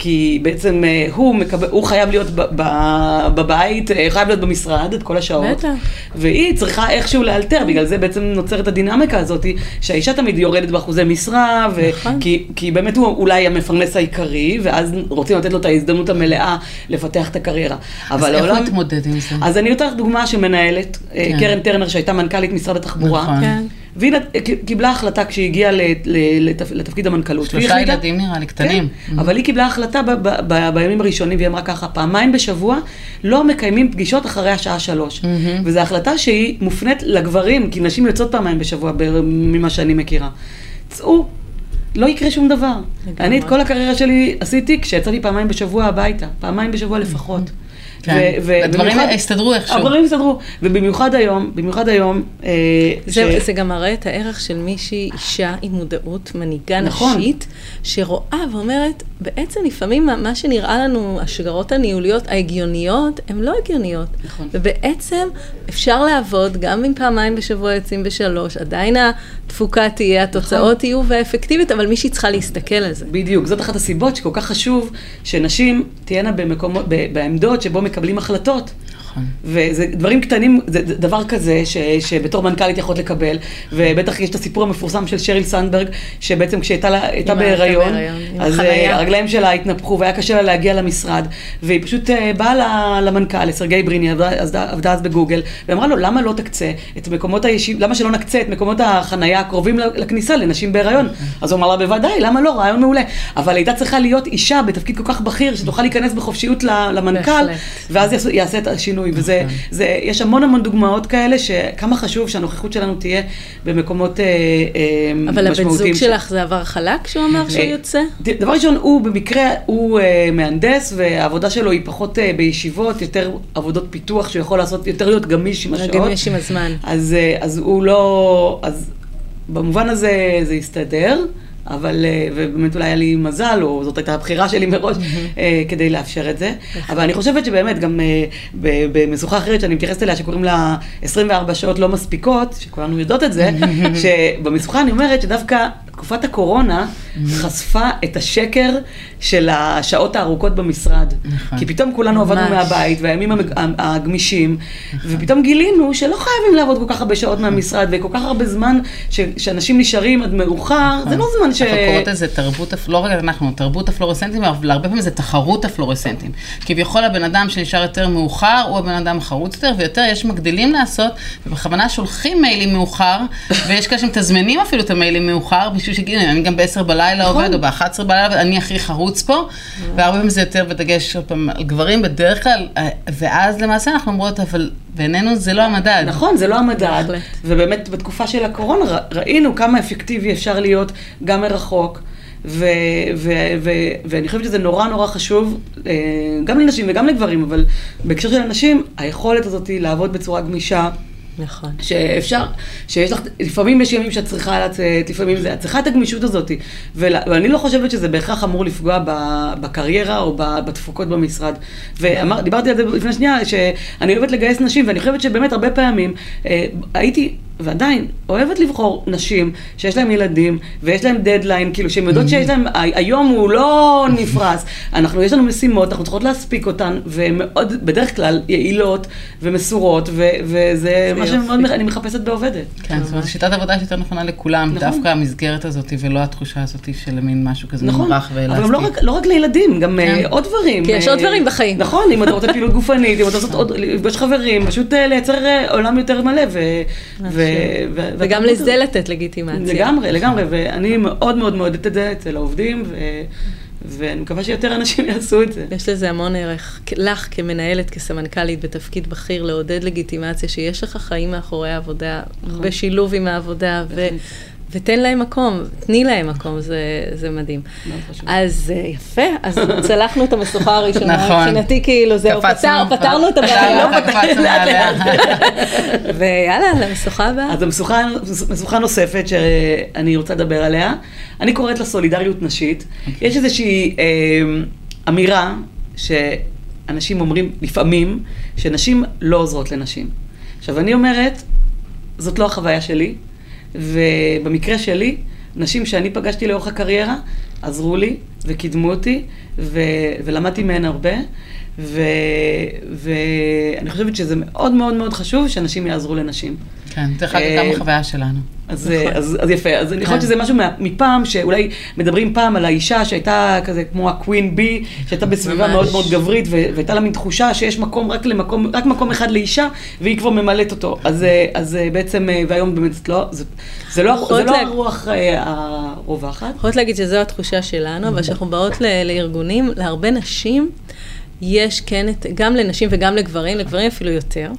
כי בעצם אה, הוא, מקבל, הוא חייב להיות ב- ב- בבית, אה, חייב להיות במשרד את כל השעות. בטח. והיא צריכה איכשהו לאלתר, בגלל זה בעצם נוצרת הדינמיקה הזאת, שהאישה תמיד יורדת באחוזי משרה, ו- נכון. כי, כי באמת הוא אולי המפרנס העיקרי, ואז רוצים לתת לו את ההזדמנות המלאה לפתח את הקריירה. אז איך הוא העולם... מתמודד עם זה? אז אני אתן לך דוגמה שמנהלת, אה, כן. קרן טרנר, שהייתה מנכ"לית משרד התחבורה. נכון. כן. והיא נת- קיבלה החלטה כשהיא הגיעה לתפקיד המנכ"לות. שלושה ילדים נראה לי, קטנים. כן, אבל היא קיבלה החלטה ב- ב- ב- בימים הראשונים, והיא אמרה ככה, פעמיים בשבוע לא מקיימים פגישות אחרי השעה שלוש. וזו החלטה שהיא מופנית לגברים, כי נשים יוצאות פעמיים בשבוע, ב- ממה שאני מכירה. צאו. לא יקרה שום דבר. אני את כל הקריירה שלי עשיתי כשיצאתי פעמיים בשבוע הביתה, פעמיים בשבוע לפחות. כן. הדברים הסתדרו איכשהו. הדברים הסתדרו, ובמיוחד היום, במיוחד היום, אה, זה, ש- זה גם מראה את הערך של מישהי, אישה עם מודעות, מנהיגה נכון. נשית, שרואה ואומרת, בעצם לפעמים מה- שנראה לנו, השגרות הניהוליות ההגיוניות, הן לא הגיוניות. נכון. ובעצם אפשר לעבוד, גם אם פעמיים בשבוע יוצאים בשלוש, עדיין התפוקה תהיה, התוצאות נכון. יהיו ואפקטיבית, אבל מישהי צריכה להסתכל על זה. בדיוק, זאת אחת הסיבות שכל כך חשוב שנשים תהיינה במקומות, ב- בעמדות שבו מקבלים החלטות. נכון. וזה דברים קטנים, זה דבר כזה ש, שבתור מנכ"לית יכולת לקבל, ובטח יש את הסיפור המפורסם של שריל סנדברג, שבעצם כשהייתה לה- הייתה בהיריון, אז. אה, הרגליים שלה התנפחו והיה קשה לה להגיע למשרד, והיא פשוט אה, באה למנכ"ל, לסרגי בריני, עבדה, עבדה, אז בגוגל, ואמרה לו, למה לא תקצה את מקומות הישיב, למה שלא נקצה את מקומות החנייה הקרובים לכניסה לנשים בהיריון? אז הוא אמר לה, בוודאי, למה לא? רעיון מעולה. אבל הייתה צריכה להיות אישה בתפקיד כל כך בכיר, שתוכל להיכנס בחופשיות למנכ"ל. ואז יעשה את השינוי. וזה, זה, יש המון המון דוגמאות כאלה, שכמה חשוב שהנוכחות שלנו תהיה במקומות אה, אה, אבל הבן משמעותיים. זוג שלך זה עבר חלק שהוא אמר שהוא אה, יוצא? דבר ראשון, הוא במקרה, הוא אה, מהנדס, והעבודה שלו היא פחות אה, בישיבות, יותר עבודות פיתוח, שהוא יכול לעשות, יותר להיות גמיש עם השעות. גמיש עם הזמן. אז, אה, אז הוא לא, אז במובן הזה זה הסתדר, אבל, אה, ובאמת אולי היה לי מזל, או זאת הייתה הבחירה שלי מראש, אה, כדי לאפשר את זה. אבל אני חושבת שבאמת, גם אה, במשוכה אחרת שאני מתייחסת אליה, שקוראים לה 24 שעות לא מספיקות, שכולנו יודעות את זה, שבמשוכה אני אומרת שדווקא תקופת הקורונה חשפה את השקר של השעות הארוכות במשרד. נכון. כי פתאום כולנו עבדנו. מהבית, והימים המג- הגמישים, ופתאום גילינו שלא חייבים לעבוד כל כך הרבה שעות מהמשרד, וכל כך הרבה זמן ש- שאנשים נשארים עד מאוחר, זה לא זמן ש... אנחנו קוראות לזה תרבות, לא רק אנחנו, תרבות הפלורסנטים, אבל הרבה פעמים זה תחרות הפלורסנטים. כביכול הבן אדם שנשאר יותר מאוחר, הוא הבן אדם החרוץ יותר, ויותר יש מגדילים לעשות, ובכוונה שולחים מיילים מאוחר, *laughs* ויש כאלה שמתזמנים אפילו את המיילים מאוחר, בשביל שיגידו, אני גם ב-10 בלילה נכון. עובד, או ב-11 בלילה, ואני הכי חרוץ פה, והרבה פעמים זה יותר בדגש עוד פעם, על גברים בדרך כלל, אה, ואז למעשה אנחנו אומרות, אבל בעינינו זה לא המדד. נכון, זה לא המדד. ובאמת בתקופה של הקורונה ראינו כמה אפקטיבי אפשר להיות גם מרחוק. ו- ו- ו- ואני חושבת שזה נורא נורא חשוב, אה, גם לנשים וגם לגברים, אבל בהקשר של הנשים, היכולת הזאת לעבוד בצורה גמישה, נכון. שאפשר, שיש לך, לפעמים יש ימים שאת צריכה לצאת, לפעמים זה, את צריכה את הגמישות הזאת. ול- ואני לא חושבת שזה בהכרח אמור לפגוע בקריירה או בתפוקות במשרד. ודיברתי על זה לפני שנייה, שאני אוהבת לגייס נשים, ואני חושבת שבאמת הרבה פעמים אה, הייתי... ועדיין, אוהבת לבחור נשים שיש להן ילדים ויש להן דדליין, כאילו שהן יודעות שיש להן, היום הוא לא נפרס, *laughs* אנחנו, יש לנו משימות, אנחנו צריכות להספיק אותן, והן מאוד, בדרך כלל, יעילות ומסורות, ו- וזה מה יופי. שמאוד אני מחפשת בעובדת. כן, זאת אומרת, שיטת עבודה שיותר נכונה לכולם, נכון. דווקא המסגרת הזאת, ולא התחושה הזאת של מין משהו כזה נכון, מומרח ואלסטי. אבל גם לא רק, לא רק לילדים, גם כן. אה, עוד דברים. כי יש אה, עוד דברים בחיים. נכון, אם אתה רוצה *laughs* פעילות גופנית, אם אתה רוצה עוד, לפגוש חברים, פשוט אה, לייצר אה, עולם יותר מלא. וגם לזה. לתת לגיטימציה. לגמרי, לגמרי, ואני מאוד מאוד מעודדת את זה אצל העובדים, ואני מקווה שיותר אנשים *laughs* יעשו את זה. יש לזה המון ערך. לך כמנהלת, כסמנכ"לית בתפקיד בכיר, לעודד לגיטימציה שיש לך חיים מאחורי העבודה, נכון. בשילוב עם העבודה. ותן להם מקום, תני להם מקום, זה, זה מדהים. אז אה, יפה, אז צלחנו את המשוכה הראשונה, נכון. מבחינתי כאילו זהו. פתר, פתרנו את הבעיה, לא פתרנו, מעליה. ויאללה, למשוכה הבאה. אז המשוכה, משוכה נוספת שאני רוצה לדבר עליה, אני קוראת לה סולידריות נשית. אוקיי. יש איזושהי אה, אמירה שאנשים אומרים לפעמים, שנשים לא עוזרות לנשים. עכשיו, אני אומרת, זאת לא החוויה שלי, ובמקרה שלי, נשים שאני פגשתי לאורך הקריירה, עזרו לי וקידמו אותי, ו- ולמדתי מהן הרבה. ו- ואני חושבת שזה מאוד מאוד מאוד חשוב שאנשים יעזרו לנשים. כן, דרך אגב, גם אה, החוויה שלנו. אז, נכון. אז, אז יפה, אז אני חושבת כן. שזה משהו מפעם, שאולי מדברים פעם על האישה שהייתה כזה כמו הקווין בי, שהייתה בסביבה ממש. מאוד מאוד גברית, והייתה לה מין תחושה שיש מקום רק למקום, רק מקום אחד לאישה, והיא כבר ממלאת אותו. אז, אה, אז אה, בעצם, אה, והיום באמת זה לא, זה, זה לא, זה לא לה- הרוח אה, הרווחת. יכולת להגיד שזו התחושה שלנו, אבל כשאנחנו באות ל- לארגונים, להרבה נשים, יש כן, את, גם לנשים וגם לגברים, לגברים אפילו יותר,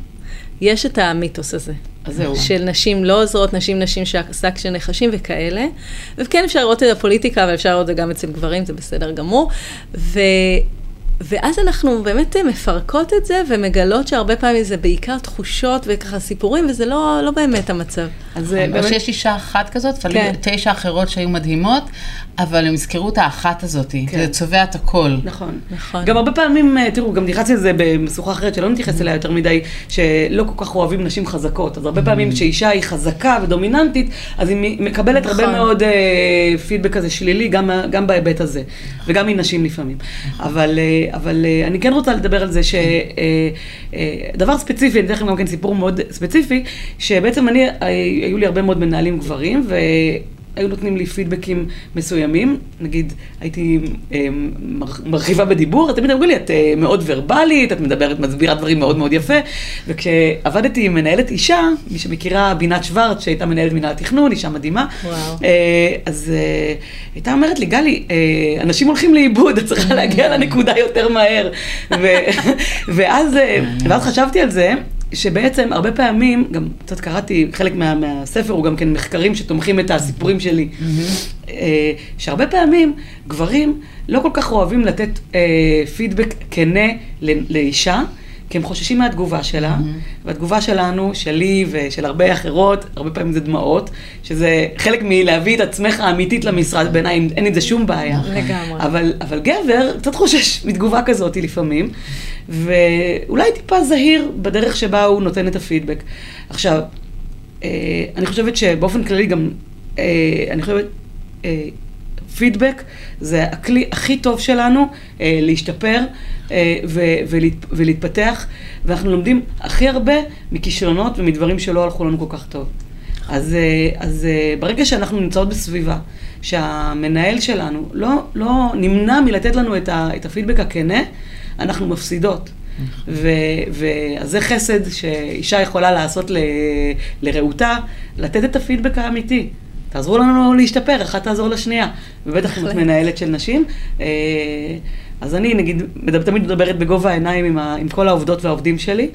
יש את המיתוס הזה. זהו. של נשים לא עוזרות, נשים, נשים שק של נחשים וכאלה. וכן אפשר לראות את זה בפוליטיקה, אבל אפשר לראות את זה גם אצל גברים, זה בסדר גמור. ו... ואז אנחנו באמת מפרקות את זה ומגלות שהרבה פעמים זה בעיקר תחושות וככה סיפורים, וזה לא, לא באמת המצב. אז אה, או באמת, שיש אישה אחת כזאת, כן. לפעמים תשע אחרות שהיו מדהימות, אבל הם יזכרו את האחת הזאת, כן. זה צובע את הכל. נכון. נכון. גם הרבה פעמים, אה, תראו, גם נכנסתי לזה במשוכה אחרת, שלא נתייחס אליה יותר מדי, שלא כל כך אוהבים נשים חזקות. אז הרבה פעמים כשאישה היא חזקה ודומיננטית, אז היא מ- מקבלת הרבה נכון. מאוד אה, פידבק כזה שלילי, גם, גם בהיבט הזה, וגם מנשים לפעמים. אבל, אה, אבל אה, אני כן רוצה לדבר על זה שדבר ספציפי, אני אתן לכם גם כן סיפור מאוד ספציפי, שבעצם אני, אה, היו לי הרבה מאוד מנהלים גברים, ו... היו נותנים לי פידבקים מסוימים, נגיד הייתי אה, מר- מרחיבה בדיבור, אז תמיד אמרו לי, את אה, מאוד ורבלית, את מדברת, מסבירה דברים מאוד מאוד יפה, וכשעבדתי עם מנהלת אישה, מי שמכירה, בינת שוורץ, שהייתה מנהלת מנהל התכנון, אישה מדהימה. אה, אז אה, הייתה אומרת לי, גלי, אה, אנשים הולכים לאיבוד, את צריכה להגיע לנקודה יותר מהר. ו- *laughs* ואז, אה, ואז חשבתי על זה. שבעצם הרבה פעמים, גם קצת קראתי, חלק מה, מהספר הוא גם כן מחקרים שתומכים את הסיפורים שלי, אה, שהרבה פעמים גברים לא כל כך אוהבים לתת אה, פידבק כנה לאישה, כי הם חוששים מהתגובה שלה, והתגובה שלנו, שלי ושל הרבה אחרות, הרבה פעמים זה דמעות, שזה חלק מלהביא את עצמך האמיתית למשרד, בעיניי אין עם זה שום בעיה. לגמרי. אבל, אבל גבר קצת חושש *laughs* מתגובה כזאת לפעמים, ואולי טיפה זהיר בדרך שבה הוא נותן את הפידבק. עכשיו, אה, אני חושבת שבאופן כללי גם, אה, אני חושבת, אה, פידבק זה הכלי הכי טוב שלנו אה, להשתפר ולהתפתח, ואנחנו לומדים הכי הרבה מכישלונות ומדברים שלא הלכו לנו כל כך טוב. אז, אה, אז אה, ברגע שאנחנו נמצאות בסביבה, שהמנהל שלנו לא, לא נמנע מלתת לנו את, ה, את הפידבק הכנה, אנחנו מפסידות. ו- ו- אז זה חסד שאישה יכולה לעשות ל- לרעותה, לתת את הפידבק האמיתי. תעזרו לנו להשתפר, אחת תעזור לשנייה. ובטח אם את. מנהלת של נשים. אז אני, נגיד, מדבר, תמיד מדברת בגובה העיניים עם, ה- עם כל העובדות והעובדים שלי,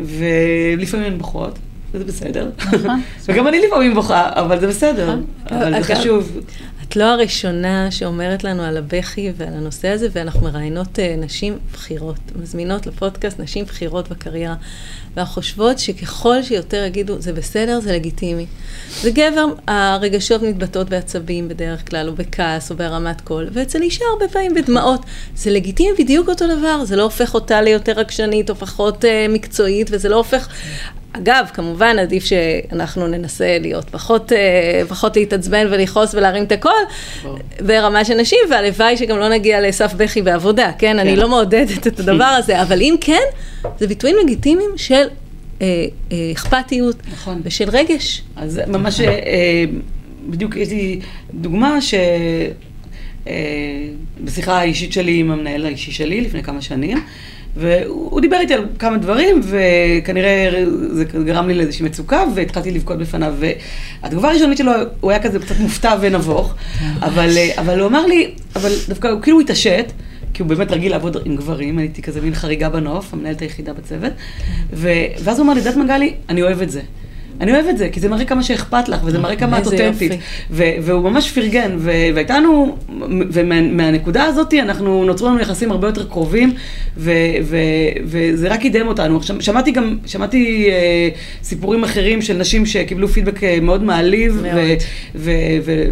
ולפעמים הן בוכות, וזה בסדר. וגם אני לפעמים בוכה, אבל זה בסדר. אבל זה חשוב. את לא הראשונה שאומרת לנו על הבכי ועל הנושא הזה, ואנחנו מראיינות אה, נשים בכירות, מזמינות לפודקאסט נשים בכירות בקריירה, ואנחנו חושבות שככל שיותר יגידו, זה בסדר, זה לגיטימי. זה גבר, הרגשות מתבטאות בעצבים בדרך כלל, או בכעס, או בהרמת קול, ואצל אישה הרבה פעמים בדמעות. זה לגיטימי בדיוק אותו דבר, זה לא הופך אותה ליותר רגשנית או פחות אה, מקצועית, וזה לא הופך... אגב, כמובן עדיף שאנחנו ננסה להיות פחות, אה, פחות להתעצבן ולכעוס ולהרים את הקול. ברמה של נשים, והלוואי שגם לא נגיע לסף בכי בעבודה, כן? אני כן. לא מעודדת את הדבר הזה, אבל אם כן, זה ביטויים לגיטימיים של אה, אה, אכפתיות נכון. ושל רגש. אז ממש, אה, בדיוק יש לי דוגמה ש... אה, בשיחה האישית שלי עם המנהל האישי שלי לפני כמה שנים, והוא הוא דיבר איתי על כמה דברים, וכנראה זה גרם לי לאיזושהי מצוקה, והתחלתי לבכות בפניו. והתגובה הראשונית שלו, הוא היה כזה קצת מופתע ונבוך, אבל, אבל הוא אמר לי, אבל דווקא הוא כאילו התעשת. כי הוא באמת רגיל לעבוד עם גברים, הייתי כזה מין חריגה בנוף, המנהלת היחידה בצוות. ו... ואז הוא אמר לי, יודעת מגלי, אני אוהב את זה. אני אוהב את זה, כי זה מראה כמה שאכפת לך, וזה מראה כמה את אותנטית. והוא ממש פרגן, והייתה לנו, ומהנקודה הזאת אנחנו, נוצרו לנו יחסים הרבה יותר קרובים, וזה רק קידם אותנו. עכשיו, שמעתי גם, שמעתי אה, סיפורים אחרים של נשים שקיבלו פידבק אה, מאוד מעליב,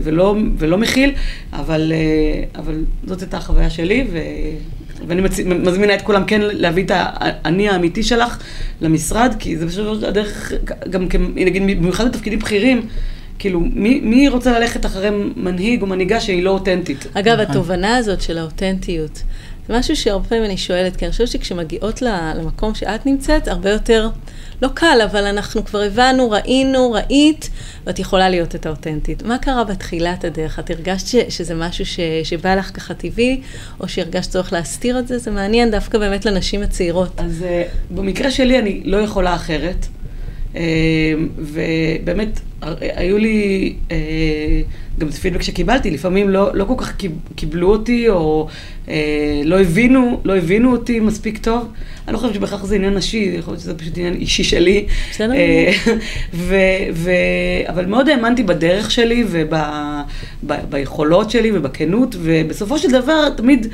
ולא, מכיל, אבל, אה, אבל זאת הייתה החוויה שלי. ואני מצ... מזמינה את כולם כן להביא את האני האמיתי שלך למשרד, כי זה פשוט הדרך, גם כ- נגיד, במיוחד בתפקידים בכירים, כאילו, מי, מי רוצה ללכת אחרי מנהיג או מנהיגה שהיא לא אותנטית? אגב, נכון. התובנה הזאת של האותנטיות, זה משהו שהרבה פעמים אני שואלת, כי אני חושבת שכשמגיעות למקום שאת נמצאת, הרבה יותר, לא קל, אבל אנחנו כבר הבנו, ראינו, ראית, ואת יכולה להיות את האותנטית. מה קרה בתחילת הדרך? את הרגשת ש- שזה משהו ש- שבא לך ככה טבעי, או שהרגשת צורך להסתיר את זה? זה מעניין דווקא באמת לנשים הצעירות. אז uh, במקרה שלי אני לא יכולה אחרת. Uh, ובאמת, היו לי, uh, גם זה פידבק שקיבלתי, לפעמים לא, לא כל כך קיב- קיבלו אותי, או uh, לא, הבינו, לא הבינו אותי מספיק טוב. אני לא חושבת שבהכרח זה עניין נשי, יכול להיות שזה פשוט עניין אישי שלי. בסדר אה, *laughs* אבל מאוד האמנתי בדרך שלי וביכולות שלי ובכנות, ובסופו של דבר תמיד...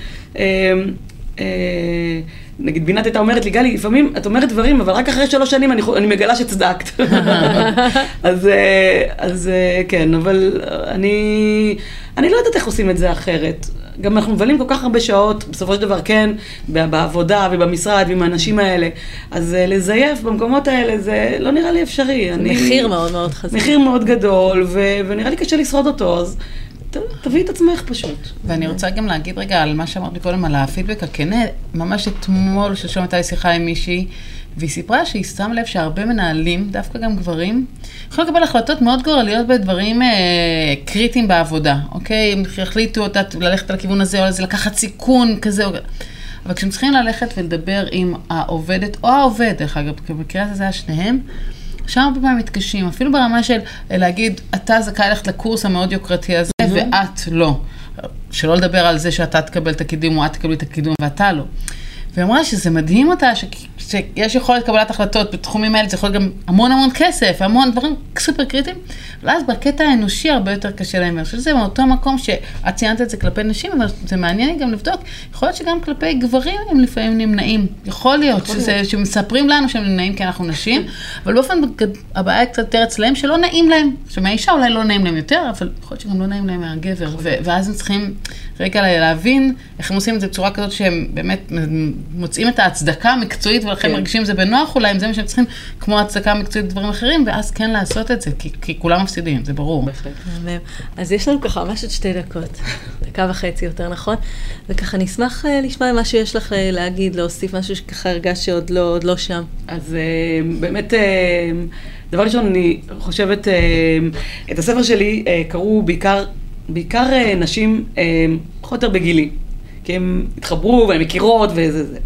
נגיד בינת הייתה אומרת לי, גלי, לפעמים את אומרת דברים, אבל רק אחרי שלוש שנים אני, אני מגלה שצדקת. *laughs* אז, אה, אז אה, כן, אבל אני, אני לא יודעת איך עושים את זה אחרת. גם אנחנו מבלים כל כך הרבה שעות, בסופו של דבר כן, בעבודה ובמשרד ועם האנשים האלה. אז אה, לזייף במקומות האלה זה לא נראה לי אפשרי. זה אני- מחיר מאוד מאוד חזק. מחיר מאוד גדול, ו- ונראה לי קשה לשרוד אותו, אז תביאי את עצמך פשוט. ואני רוצה גם להגיד רגע על מה שאמרת קודם, על הפידבק הכנה. ממש אתמול, שלשום הייתה לי שיחה עם מישהי, והיא סיפרה שהיא שם לב שהרבה מנהלים, דווקא גם גברים, יכולים לקבל החלטות מאוד גורליות בדברים אה, קריטיים בעבודה, אוקיי? הם החליטו אותת, ללכת על הכיוון הזה או על זה, לקחת סיכון כזה או... אבל כשהם צריכים ללכת ולדבר עם העובדת או העובד, דרך אגב, במקרה הזה זה היה שניהם, שם הרבה פעמים מתקשים, אפילו ברמה של אה, להגיד, אתה זכאי ללכת לקורס המאוד יוקרתי הזה, ואת לא. שלא לדבר על זה שאתה תקבל את הקידום או את תקבלי את הקידום ואתה לא. והיא אמרה שזה מדהים אותה, ש... שיש יכולת קבלת החלטות בתחומים האלה, זה יכול להיות גם המון המון כסף, המון דברים סופר קריטיים, ואז בקטע האנושי הרבה יותר קשה להם. אני חושבת שזה מאותו מקום שאת ציינת את זה כלפי נשים, אבל זה מעניין גם לבדוק, יכול להיות שגם כלפי גברים הם לפעמים נמנעים. יכול להיות יכול שזה, להיות. שמספרים לנו שהם נמנעים כי אנחנו נשים, אבל באופן, הבעיה קצת יותר אצלם שלא נעים להם. עכשיו מהאישה אולי לא נעים להם יותר, אבל יכול להיות שגם לא נעים להם מהגבר, ואז הם צריכים רגע להבין איך הם עושים את זה בצורה כזאת שהם באמת מוצאים את ההצדקה המקצועית ולכן כן. מרגישים שזה בנוח אולי עם זה מה שהם צריכים, כמו הצדקה מקצועית ודברים אחרים, ואז כן לעשות את זה, כי, כי כולם מפסידים, זה ברור. אז יש לנו ככה ממש עוד שתי דקות, דקה וחצי יותר נכון, וככה נשמח אה, לשמוע מה שיש לך אה, להגיד, להוסיף משהו שככה הרגשת שעוד לא, לא שם. אז אה, באמת... דבר ראשון, אני חושבת, את הספר שלי קראו בעיקר בעיקר אה, נשים אה, פחות או יותר בגילי, כי הן התחברו והן מכירות וזה זה.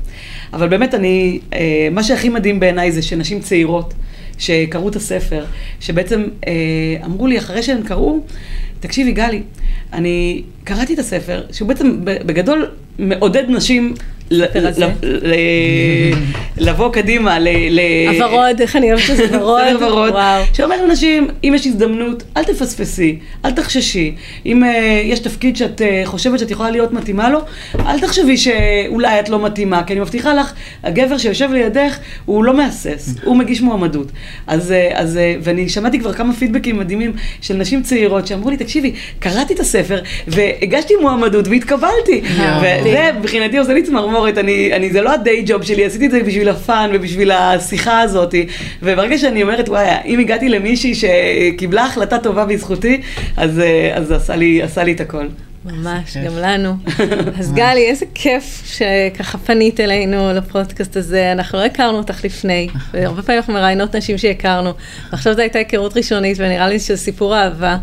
אבל באמת אני, אה, מה שהכי מדהים בעיניי זה שנשים צעירות שקראו את הספר, שבעצם אמרו לי אחרי שהן קראו, תקשיבי גלי, אני קראתי את הספר, שהוא בעצם בגדול מעודד נשים לבוא קדימה, ל... הוורוד, איך אני אוהבת שזה *laughs* ורוד. וואו. שאומר לנשים, אם יש הזדמנות, אל תפספסי, אל תחששי. אם אה, יש תפקיד שאת אה, חושבת שאת יכולה להיות מתאימה לו, אל תחשבי שאולי את לא מתאימה, כי אני מבטיחה לך, הגבר שיושב לידך, הוא לא מהסס, הוא מגיש מועמדות. אז, אה, ואני שמעתי כבר כמה פידבקים מדהימים של נשים צעירות שאמרו לי, תקשיבי, קראתי את הספר והגשתי מועמדות והתקבלתי. וזה מבחינתי עושה לי צמרמורת, אני, אני, זה לא הדיי ג'וב שלי, עשיתי את זה בשביל הפאן ובשביל השיחה הזאת. וברגע שאני אומרת, וואי, אם הגעתי למישהי שקיבלה החלטה טובה בזכותי, אז, אז עשה, לי, עשה לי את הכל. ממש, גם לנו. *laughs* אז גלי, איזה כיף שככה פנית אלינו לפודקאסט הזה. אנחנו לא הכרנו אותך לפני, והרבה פעמים אנחנו מראיינות נשים שהכרנו. ועכשיו זו הייתה היכרות ראשונית, ונראה לי שזה סיפור אהבה.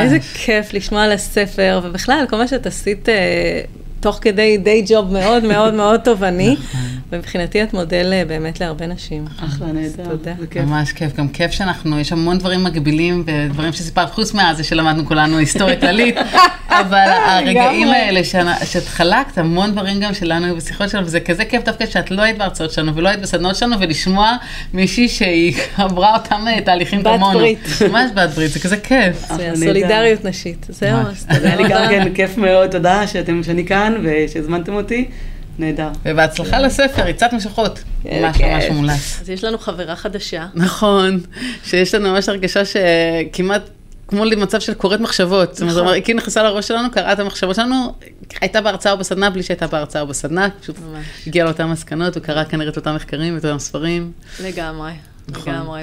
איזה כיף לשמוע על הספר, ובכלל, כל מה שאת עשית אה, תוך כדי די ג'וב מאוד מאוד מאוד *laughs* תובעני. נכון. ומבחינתי את מודל אה, באמת להרבה נשים. אחלה, נהדר. תודה. ממש כיף, גם כיף שאנחנו, יש המון דברים מגבילים ודברים שסיפרת, חוץ מזה שלמדנו כולנו היסטוריה כללית, *laughs* אבל הרגעים האלה שאת חלקת, המון דברים גם שלנו היו בשיחות שלנו, וזה כזה כיף דווקא שאת לא היית בהרצאות שלנו ולא היית בסדנות שלנו, ולשמוע מישהי שהיא עברה אותם אה, תהליכים כמונו. בת ברית. ממש בת ברית, זה כזה כיף. סולידריות נשית, זהו, אז תודה. היה לי גם כן כיף מאוד, תודה שאני כאן ושהזמנתם אותי. נהדר. ובהצלחה לספר, ריצת משכות. כן, ממש ממש מומלץ. אז יש לנו חברה חדשה. נכון, שיש לנו ממש הרגשה שכמעט... כמו למצב של קוראת מחשבות. זאת אומרת, נכון. היא כאילו נכנסה לראש שלנו, קראה את המחשבות שלנו, הייתה בהרצאה או בסדנה בלי שהייתה בהרצאה או בסדנה, פשוט הגיעה לאותן מסקנות וקראה כנראה את אותם מחקרים ואת אותם ספרים. לגמרי, נכון. לגמרי.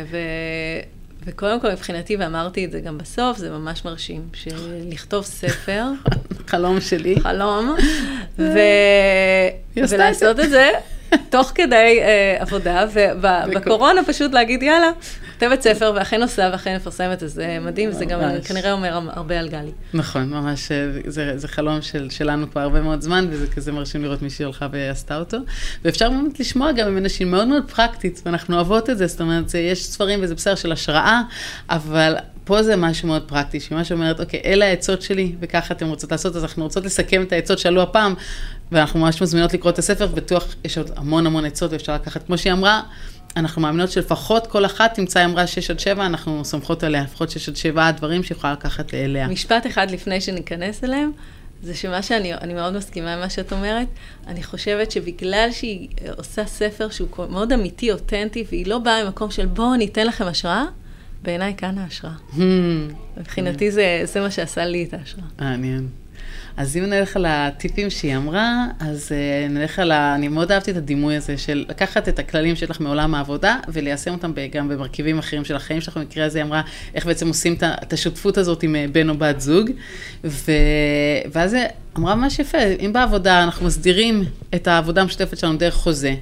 וקודם כל מבחינתי, ואמרתי את זה גם בסוף, זה ממש מרשים, שלכתוב ספר. *laughs* חלום שלי. חלום. *laughs* ו... ולעשות את זה תוך כדי uh, עבודה, ובקורונה פשוט להגיד, יאללה, כותבת ספר, ואכן עושה, ואכן מפרסמת, אז זה מדהים, וזה גם כנראה אומר הרבה על גלי. נכון, ממש, אה, זה, זה חלום של, שלנו כבר הרבה מאוד זמן, וזה כזה מרשים לראות מישהי הלכה ועשתה אותו. ואפשר באמת לשמוע גם ממנשים מאוד מאוד פרקטית, ואנחנו אוהבות את זה, זאת אומרת, יש ספרים וזה בסדר של השראה, אבל פה זה משהו מאוד פרקטי, שממש אומרת, אוקיי, אלה העצות שלי, וככה אתם רוצות לעשות, אז אנחנו רוצות לסכם את העצות שעלו הפעם, ואנחנו ממש מזמינות לקרוא את הספר, בטוח יש עוד המון המון עצות, ואפשר לקחת, כמו שהיא אמרה, אנחנו מאמינות שלפחות כל אחת תמצא, היא אמרה 6 עד 7, אנחנו סומכות עליה, לפחות 6 עד 7 הדברים שיכולה לקחת אליה. משפט אחד לפני שניכנס אליהם, זה שמה שאני מאוד מסכימה עם מה שאת אומרת, אני חושבת שבגלל שהיא עושה ספר שהוא מאוד אמיתי, אותנטי, והיא לא באה ממקום של בואו ניתן לכם השראה, בעיניי כאן ההשראה. Hmm. מבחינתי זה, זה מה שעשה לי את ההשראה. מעניין. אז אם נלך על הטיפים שהיא אמרה, אז uh, נלך על ה... אני מאוד אהבתי את הדימוי הזה של לקחת את הכללים שיש לך מעולם העבודה וליישם אותם גם במרכיבים אחרים של החיים שלך. במקרה הזה היא אמרה איך בעצם עושים את השותפות הזאת עם אה, בן או בת זוג. ו... ואז אמרה ממש יפה, אם בעבודה אנחנו מסדירים את העבודה המשותפת שלנו דרך חוזה,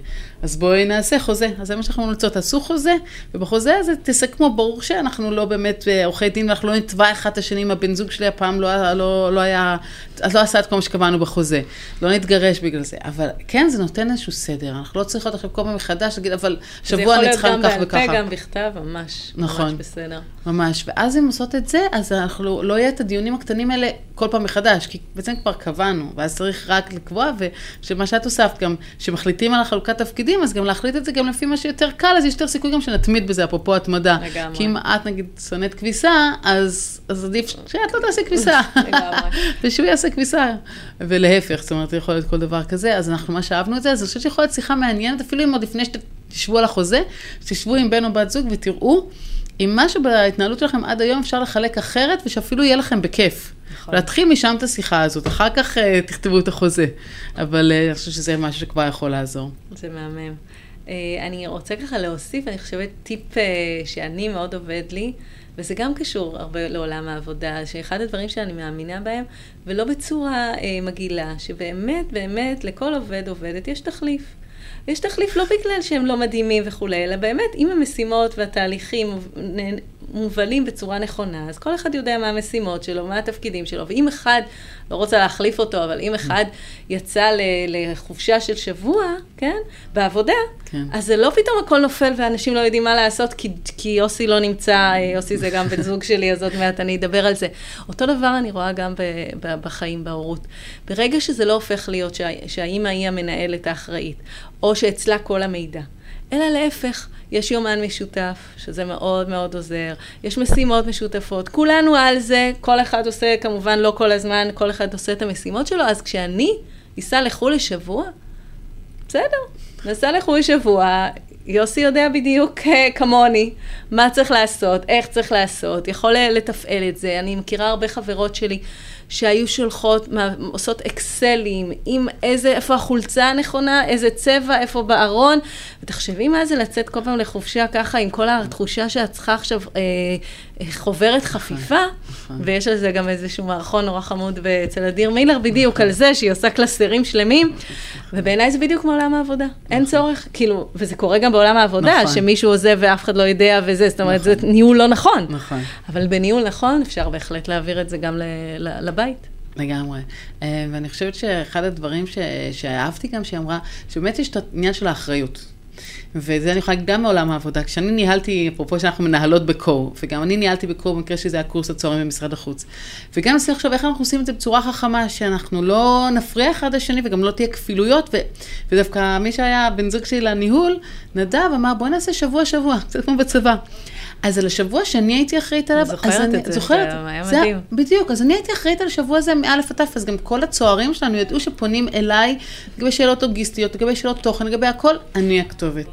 אז בואי נעשה חוזה. אז זה מה שאנחנו ממליצות, תעשו חוזה, ובחוזה הזה תסכמו, ברור שאנחנו לא באמת אה, עורכי דין, ואנחנו לא נתבע אחד את השני, אם הבן זוג שלי הפעם לא, לא, לא היה את לא עשה את כל מה שקבענו בחוזה, לא נתגרש בגלל זה, אבל כן, זה נותן איזשהו סדר, אנחנו לא צריכות עכשיו כל פעם מחדש להגיד, אבל שבוע אני צריכה כך וככה. זה יכול להיות גם בעל פה, גם בכתב, ממש, נכון, ממש בסדר. ממש, ואז אם עושות את זה, אז אנחנו לא יהיה את הדיונים הקטנים האלה כל פעם מחדש, כי בעצם כבר קבענו, ואז צריך רק לקבוע, ושמה שאת הוספת גם, שמחליטים על החלוקת תפקידים, אז גם להחליט את זה גם לפי מה שיותר קל, אז יש יותר סיכוי גם שנתמיד בזה, אפרופו התמדה. לגמרי. כי אם את נגיד שונאת כביסה, אז, אז עדיף שאת לא תעשי כביסה. *laughs* ושהוא יעשה כביסה. ולהפך, זאת אומרת, יכול להיות כל דבר כזה, אז אנחנו ממש אהבנו את זה, אז אני חושבת שיכולה להיות שיחה מעניינת, אפילו אם עוד לפני שתשבו על החוזה, שתשבו עם בן או בת זוג ותראו. אם משהו בהתנהלות שלכם עד היום אפשר לחלק אחרת, ושאפילו יהיה לכם בכיף. נכון. להתחיל משם את השיחה הזאת, אחר כך uh, תכתבו את החוזה. אבל uh, אני חושבת שזה משהו שכבר יכול לעזור. זה מהמם. Uh, אני רוצה ככה להוסיף, אני חושבת, טיפ uh, שאני מאוד עובד לי, וזה גם קשור הרבה לעולם העבודה, שאחד הדברים שאני מאמינה בהם, ולא בצורה uh, מגעילה, שבאמת, באמת, לכל עובד עובדת יש תחליף. יש תחליף לא בגלל שהם לא מדהימים וכולי, אלא באמת, אם המשימות והתהליכים מובלים בצורה נכונה, אז כל אחד יודע מה המשימות שלו, מה התפקידים שלו, ואם אחד, לא רוצה להחליף אותו, אבל אם אחד יצא לחופשה של שבוע, כן, בעבודה, כן. אז זה לא פתאום הכל נופל ואנשים לא יודעים מה לעשות, כי, כי יוסי לא נמצא, יוסי זה גם בן זוג שלי, אז עוד מעט אני אדבר על זה. אותו דבר אני רואה גם ב, ב, בחיים, בהורות. ברגע שזה לא הופך להיות שה, שהאימא היא המנהלת האחראית, או שאצלה כל המידע, אלא להפך. יש יומן משותף, שזה מאוד מאוד עוזר, יש משימות משותפות, כולנו על זה, כל אחד עושה, כמובן לא כל הזמן, כל אחד עושה את המשימות שלו, אז כשאני אסע לחו"ל לשבוע, בסדר, נסע לחו"ל לשבוע, יוסי יודע בדיוק אה, כמוני מה צריך לעשות, איך צריך לעשות, יכול לתפעל את זה. אני מכירה הרבה חברות שלי שהיו שולחות, עושות אקסלים עם איזה, איפה החולצה הנכונה, איזה צבע, איפה בארון. ותחשבי מה זה לצאת כל פעם לחופשה ככה, עם כל התחושה שאת צריכה עכשיו אה, אה חוברת חפיפה, נכון. ויש על זה גם איזשהו מערכון נורא חמוד אצל אדיר מילר בדיוק על זה, שהיא עושה קלסרים שלמים, ובעיניי זה בדיוק מעולם העבודה. אין נכון. צורך, כאילו, וזה קורה גם בעולם העבודה, שמישהו עוזב ואף אחד לא יודע וזה, זאת אומרת, זה ניהול לא נכון. נכון. אבל בניהול נכון, אפשר בהחלט להעביר את זה גם לבית. לגמרי. אה, ואני חושבת שאחד הדברים ש... שאהבתי גם, שהיא אמרה, שבאמת יש את העניין של האחריות. וזה אני יכולה להגיד גם מעולם העבודה. כשאני ניהלתי, אפרופו שאנחנו מנהלות בקור, וגם אני ניהלתי בקור במקרה שזה היה קורס הצהריים במשרד החוץ. וגם נסי עכשיו איך אנחנו עושים את זה בצורה חכמה, שאנחנו לא נפריע אחד לשני וגם לא תהיה כפילויות. ו, ודווקא מי שהיה בן זוג שלי לניהול, נדב אמר בואי נעשה שבוע-שבוע, *laughs* קצת כמו בצבא. אז על השבוע שאני הייתי אחראית עליו, זוכרת אז אני, את זה, זוכרת, זה היה מדהים. בדיוק, אז אני הייתי אחראית על השבוע הזה מא' עד ת', אז גם כל הצוערים שלנו ידעו שפונים אליי לגבי שאלות אוגיסטיות, לגבי שאלות תוכן, לגבי הכל, אני הכתובת.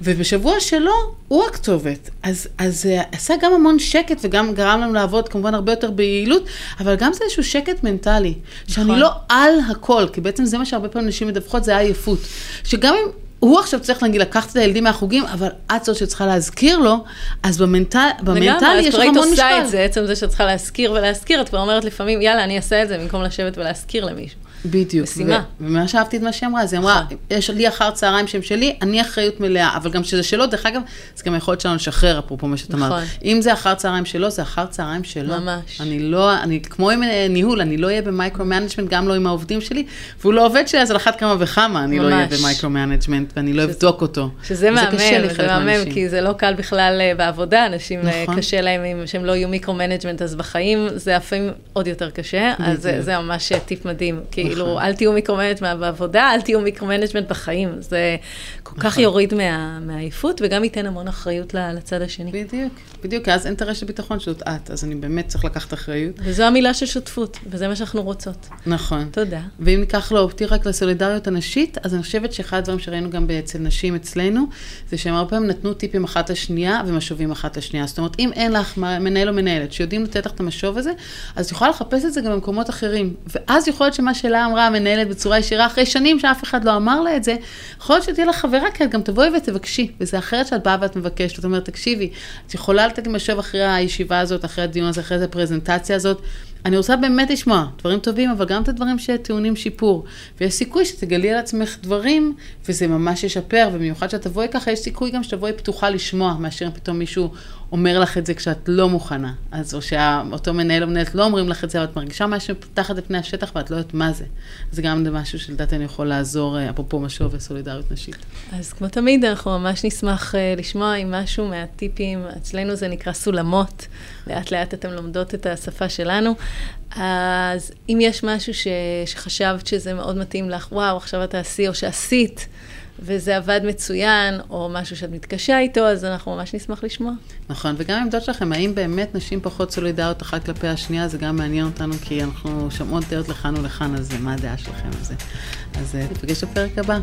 ובשבוע שלו, הוא הכתובת. אז, אז זה עשה גם המון שקט וגם גרם לנו לעבוד כמובן הרבה יותר ביעילות, אבל גם זה איזשהו שקט מנטלי, שאני נכון. לא על הכל, כי בעצם זה מה שהרבה פעמים נשים מדווחות, זה העייפות. שגם אם הוא עכשיו צריך נגיד לקחת את הילדים מהחוגים, אבל את זאת שצריכה להזכיר לו, אז במנטל, במנטלי יש לך המון משקל. אז כבר היית עושה את זה, עצם זה שאת צריכה להזכיר ולהזכיר, את כבר אומרת לפעמים, יאללה, אני אעשה את זה, במקום לשבת ולהזכיר למישהו. בדיוק. משימה. ומה שאהבתי את מה שהיא אמרה, אז היא אמרה, נכון. יש לי אחר צהריים שהם שלי, אני אחריות מלאה, אבל גם כשזה שלו, דרך אגב, זה גם היכולת שלנו לשחרר, אפרופו מה שאת אמרת. נכון. אם זה אחר צהריים שלו, זה אחר צהריים שלו. ממש. אני לא, אני, כמו עם אה, ניהול, אני לא אהיה ב micro-management, גם לא עם העובדים שלי, והוא לא עובד שלי, אז על אחת כמה וכמה אני ממש. לא אהיה ב micro-management, ואני לא אבדוק אותו. שזה מהמם, זה מהמם, כי זה לא קל בכלל אה, בעבודה, אנשים אה, נכון. קשה להם, שהם לא יהיו micro-management, אז בחיים זה לפעמים עוד יותר קשה, אז זה ממש טיפ מדהים. כאילו. אל תהיו micro micro-management בעבודה, אל תהיו micro-management בחיים. זה כל כך נכון. יוריד מהעייפות, וגם ייתן המון אחריות לצד השני. בדיוק, בדיוק, אז אין את הרשת ביטחון שזאת את, אז אני באמת צריך לקחת אחריות. וזו המילה של שותפות, וזה מה שאנחנו רוצות. נכון. תודה. ואם ניקח לאופטיקה לסולידריות הנשית, אז אני חושבת שאחד הדברים שראינו גם אצל נשים אצלנו, זה שהם הרבה פעמים נתנו טיפים אחת לשנייה ומשובים אחת לשנייה. זאת אומרת, אם אין לך מנהל או מנהלת שיודעים לתת לך את המשוב הזה, אז את יכולה לחפש את זה גם במקומות אחרים. ואז יכול להיות שמה שלה אמרה המנהלת בצורה ישירה, אחרי שנים שאף אחד לא אמר לה את זה, יכול להיות שתהיה לך חברה כי את גם תבואי ותבקשי, וזה אחרת שאת באה ואת מבקשת, זאת אומרת, תקשיבי, את יכולה לתת לי משוב אחרי הישיבה הזאת, אחרי הדיון הזה, אחרי הפרזנטציה הזאת, אני רוצה באמת לשמוע דברים טובים, אבל גם את הדברים שטעונים שיפור. ויש סיכוי שתגלי על עצמך דברים, וזה ממש ישפר, ובמיוחד שאת תבואי ככה, יש סיכוי גם שתבואי פתוחה לשמוע, מאשר פתאום מישהו אומר לך את זה כשאת לא מוכנה. אז או שאותו מנהל או מנהלת לא אומרים לך את זה, אבל את מרגישה משהו מתחת לפני השטח ואת לא יודעת מה זה. זה גם משהו שלדעתי אני יכול לעזור, אה, אפרופו משוב וסולידריות נשית. אז כמו תמיד, אנחנו ממש נשמח אה, לשמוע עם משהו מהטיפים. אצלנו זה נקרא סולמות. לאט לאט אתן לומדות את השפה שלנו. אז אם יש משהו ש... שחשבת שזה מאוד מתאים לך, וואו, עכשיו את תעשי, או שעשית, וזה עבד מצוין, או משהו שאת מתקשה איתו, אז אנחנו ממש נשמח לשמוע. נכון, וגם העמדות שלכם, האם באמת נשים פחות סולידריות אחת כלפי השנייה, זה גם מעניין אותנו, כי אנחנו שומעות דעות לכאן ולכאן, אז מה הדעה שלכם על זה? אז אה, נפגש בפרק הבא.